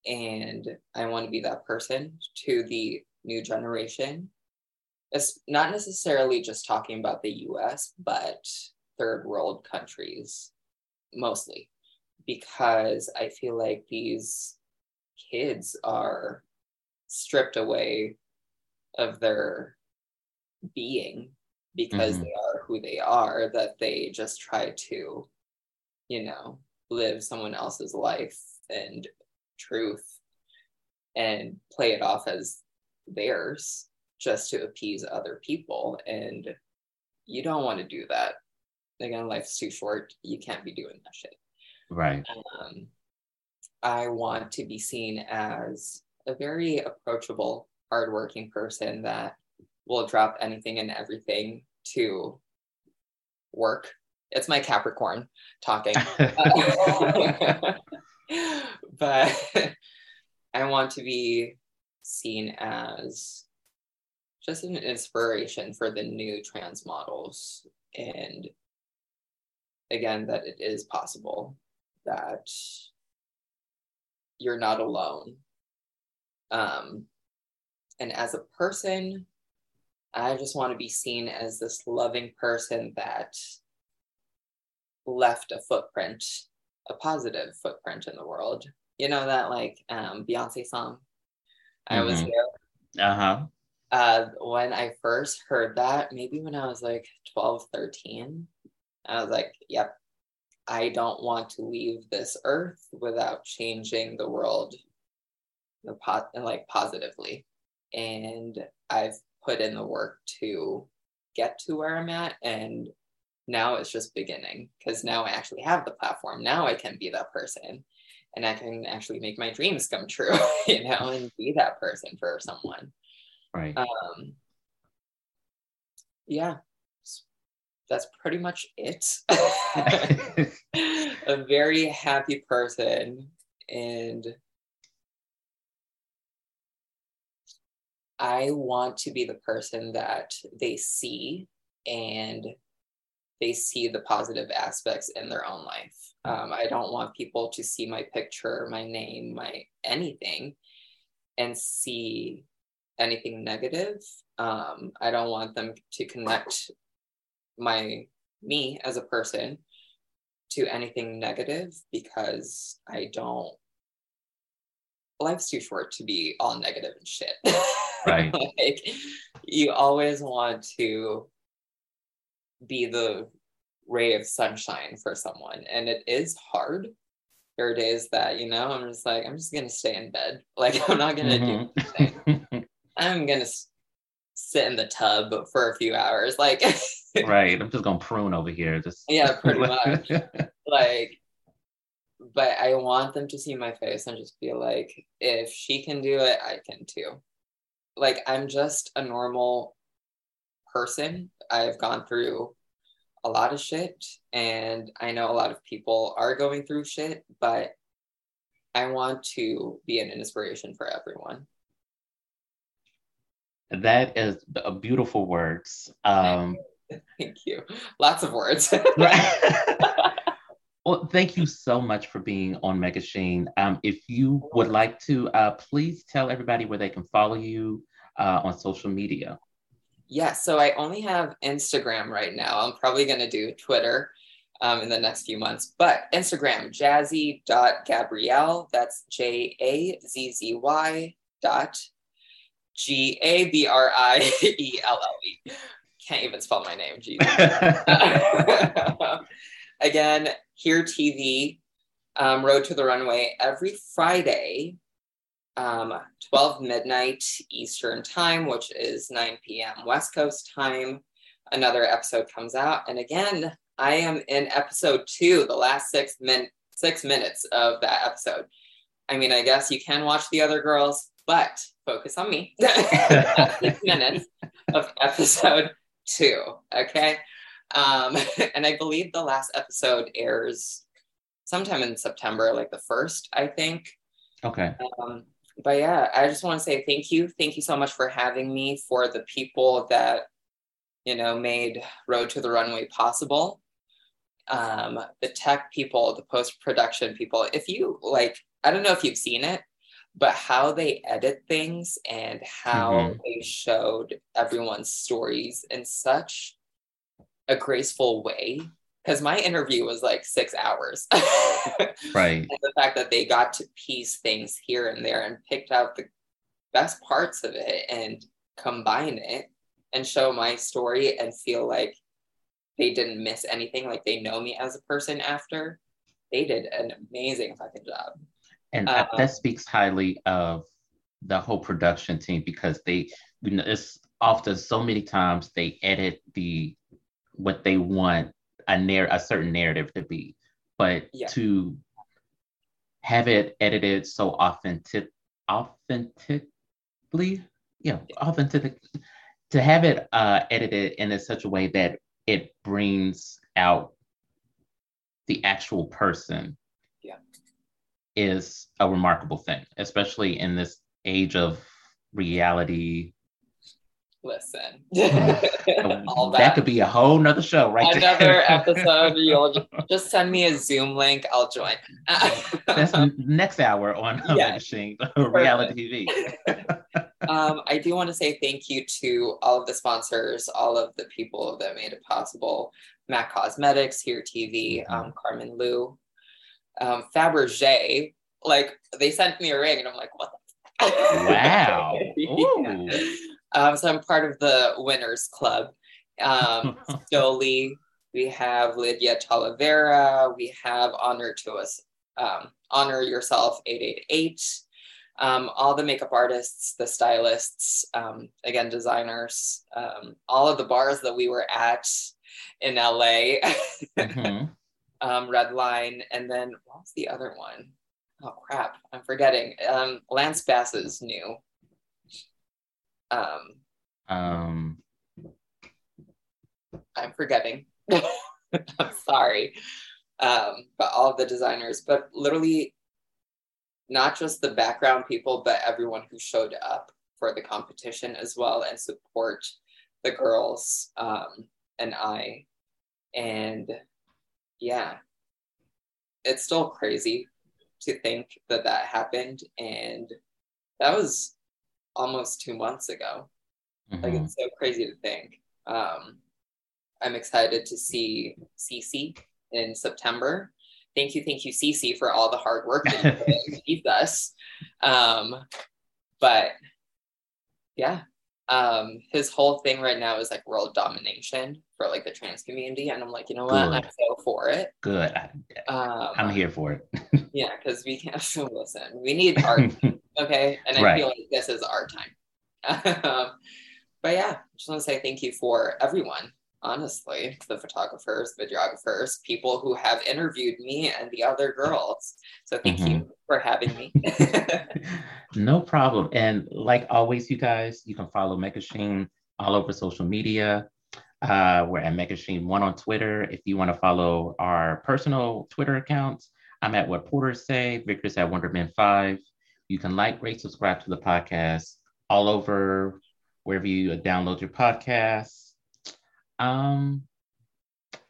And I want to be that person to the new generation. It's not necessarily just talking about the US, but third world countries mostly, because I feel like these kids are stripped away of their being because mm-hmm. they are who they are, that they just try to, you know, live someone else's life and truth and play it off as theirs just to appease other people. And you don't want to do that. Again, life's too short. You can't be doing that shit. Right. Um, I want to be seen as a very approachable, hardworking person that will drop anything and everything to work. It's my Capricorn talking. but I want to be seen as just an inspiration for the new trans models. And again, that it is possible that you're not alone. Um, and as a person, I just want to be seen as this loving person that left a footprint, a positive footprint in the world. You know that like um, Beyonce song, mm-hmm. "I Was mm-hmm. Here." Uh-huh. Uh When I first heard that, maybe when I was like 12, 13, I was like, "Yep, I don't want to leave this earth without changing the world like positively. And I've put in the work to get to where I'm at. And now it's just beginning because now I actually have the platform. Now I can be that person and I can actually make my dreams come true, you know, and be that person for someone. Right. Um, yeah, that's pretty much it. a very happy person and I want to be the person that they see and they see the positive aspects in their own life. Um, I don't want people to see my picture, my name, my anything and see anything negative. Um, I don't want them to connect my me as a person to anything negative because I don't life's too short to be all negative and shit. Right. like you always want to be the ray of sunshine for someone. And it is hard. There are days that, you know, I'm just like, I'm just gonna stay in bed. Like I'm not gonna mm-hmm. do I'm gonna sit in the tub for a few hours. Like, right. I'm just gonna prune over here. Just yeah, pretty much. like, but I want them to see my face and just feel like if she can do it, I can too. Like, I'm just a normal person. I've gone through a lot of shit, and I know a lot of people are going through shit, but I want to be an inspiration for everyone. That is a beautiful words. Um, thank you. Lots of words. well, thank you so much for being on Megashine. Um, if you would like to, uh, please tell everybody where they can follow you uh, on social media. Yeah, so I only have Instagram right now. I'm probably going to do Twitter um, in the next few months, but Instagram, jazzy.gabrielle. That's J A Z Z Y dot G A B R I E L L E. Can't even spell my name. Jesus. Again, here TV, um, Road to the Runway every Friday, um, 12 midnight Eastern time, which is 9 p.m. West Coast time. Another episode comes out, and again, I am in episode two, the last six min six minutes of that episode. I mean, I guess you can watch the other girls, but focus on me. Six minutes of episode two. Okay. Um, and I believe the last episode airs sometime in September, like the first, I think. Okay. Um, but yeah, I just want to say thank you. Thank you so much for having me for the people that, you know, made Road to the Runway possible. Um, the tech people, the post production people. If you like, I don't know if you've seen it, but how they edit things and how mm-hmm. they showed everyone's stories in such a graceful way because my interview was like six hours. right. And the fact that they got to piece things here and there and picked out the best parts of it and combine it and show my story and feel like they didn't miss anything, like they know me as a person after. They did an amazing fucking job. And uh, that speaks highly of the whole production team because they, you know, it's often so many times they edit the what they want a narr- a certain narrative to be, but yeah. to have it edited so authentic, authentically, yeah, authentic, to have it uh, edited in a such a way that it brings out the actual person yeah. is a remarkable thing, especially in this age of reality listen that. that. could be a whole nother show right another episode you'll just send me a zoom link i'll join that's next hour on yes. reality tv um, i do want to say thank you to all of the sponsors all of the people that made it possible mac cosmetics here tv mm-hmm. um, carmen lou um, fabergé like they sent me a ring and i'm like what wow. Um, so I'm part of the winners club. Um, we have Lydia Talavera, we have Honor to Us, um, Honor Yourself 888. Um, all the makeup artists, the stylists, um, again, designers, um, all of the bars that we were at in LA, mm-hmm. um, Red Line, and then what was the other one? Oh crap, I'm forgetting. Um, Lance Bass's new um, um, I'm forgetting. I'm sorry. Um, but all of the designers, but literally not just the background people, but everyone who showed up for the competition as well and support the girls um, and I. And yeah, it's still crazy to think that that happened. And that was almost two months ago. Mm-hmm. Like it's so crazy to think. Um, I'm excited to see Cece in September. Thank you, thank you, Cece, for all the hard work that you put us. Um, but yeah, um, his whole thing right now is like world domination for like the trans community, and I'm like, you know what, Good. I'm so for it. Good, um, I'm here for it. yeah, because we can't listen. We need art, okay, and I right. feel like this is our time. um, but yeah, just want to say thank you for everyone. Honestly, the photographers, videographers, people who have interviewed me and the other girls. So thank mm-hmm. you for having me. no problem. And like always, you guys, you can follow Megashine all over social media. Uh, we're at Megashine One on Twitter. If you want to follow our personal Twitter accounts, I'm at What Porters Say. Victor's at Wonderman Five. You can like, rate, subscribe to the podcast all over wherever you download your podcasts. Um,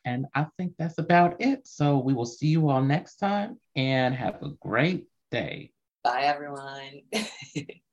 and I think that's about it. So we will see you all next time and have a great day. Bye, everyone.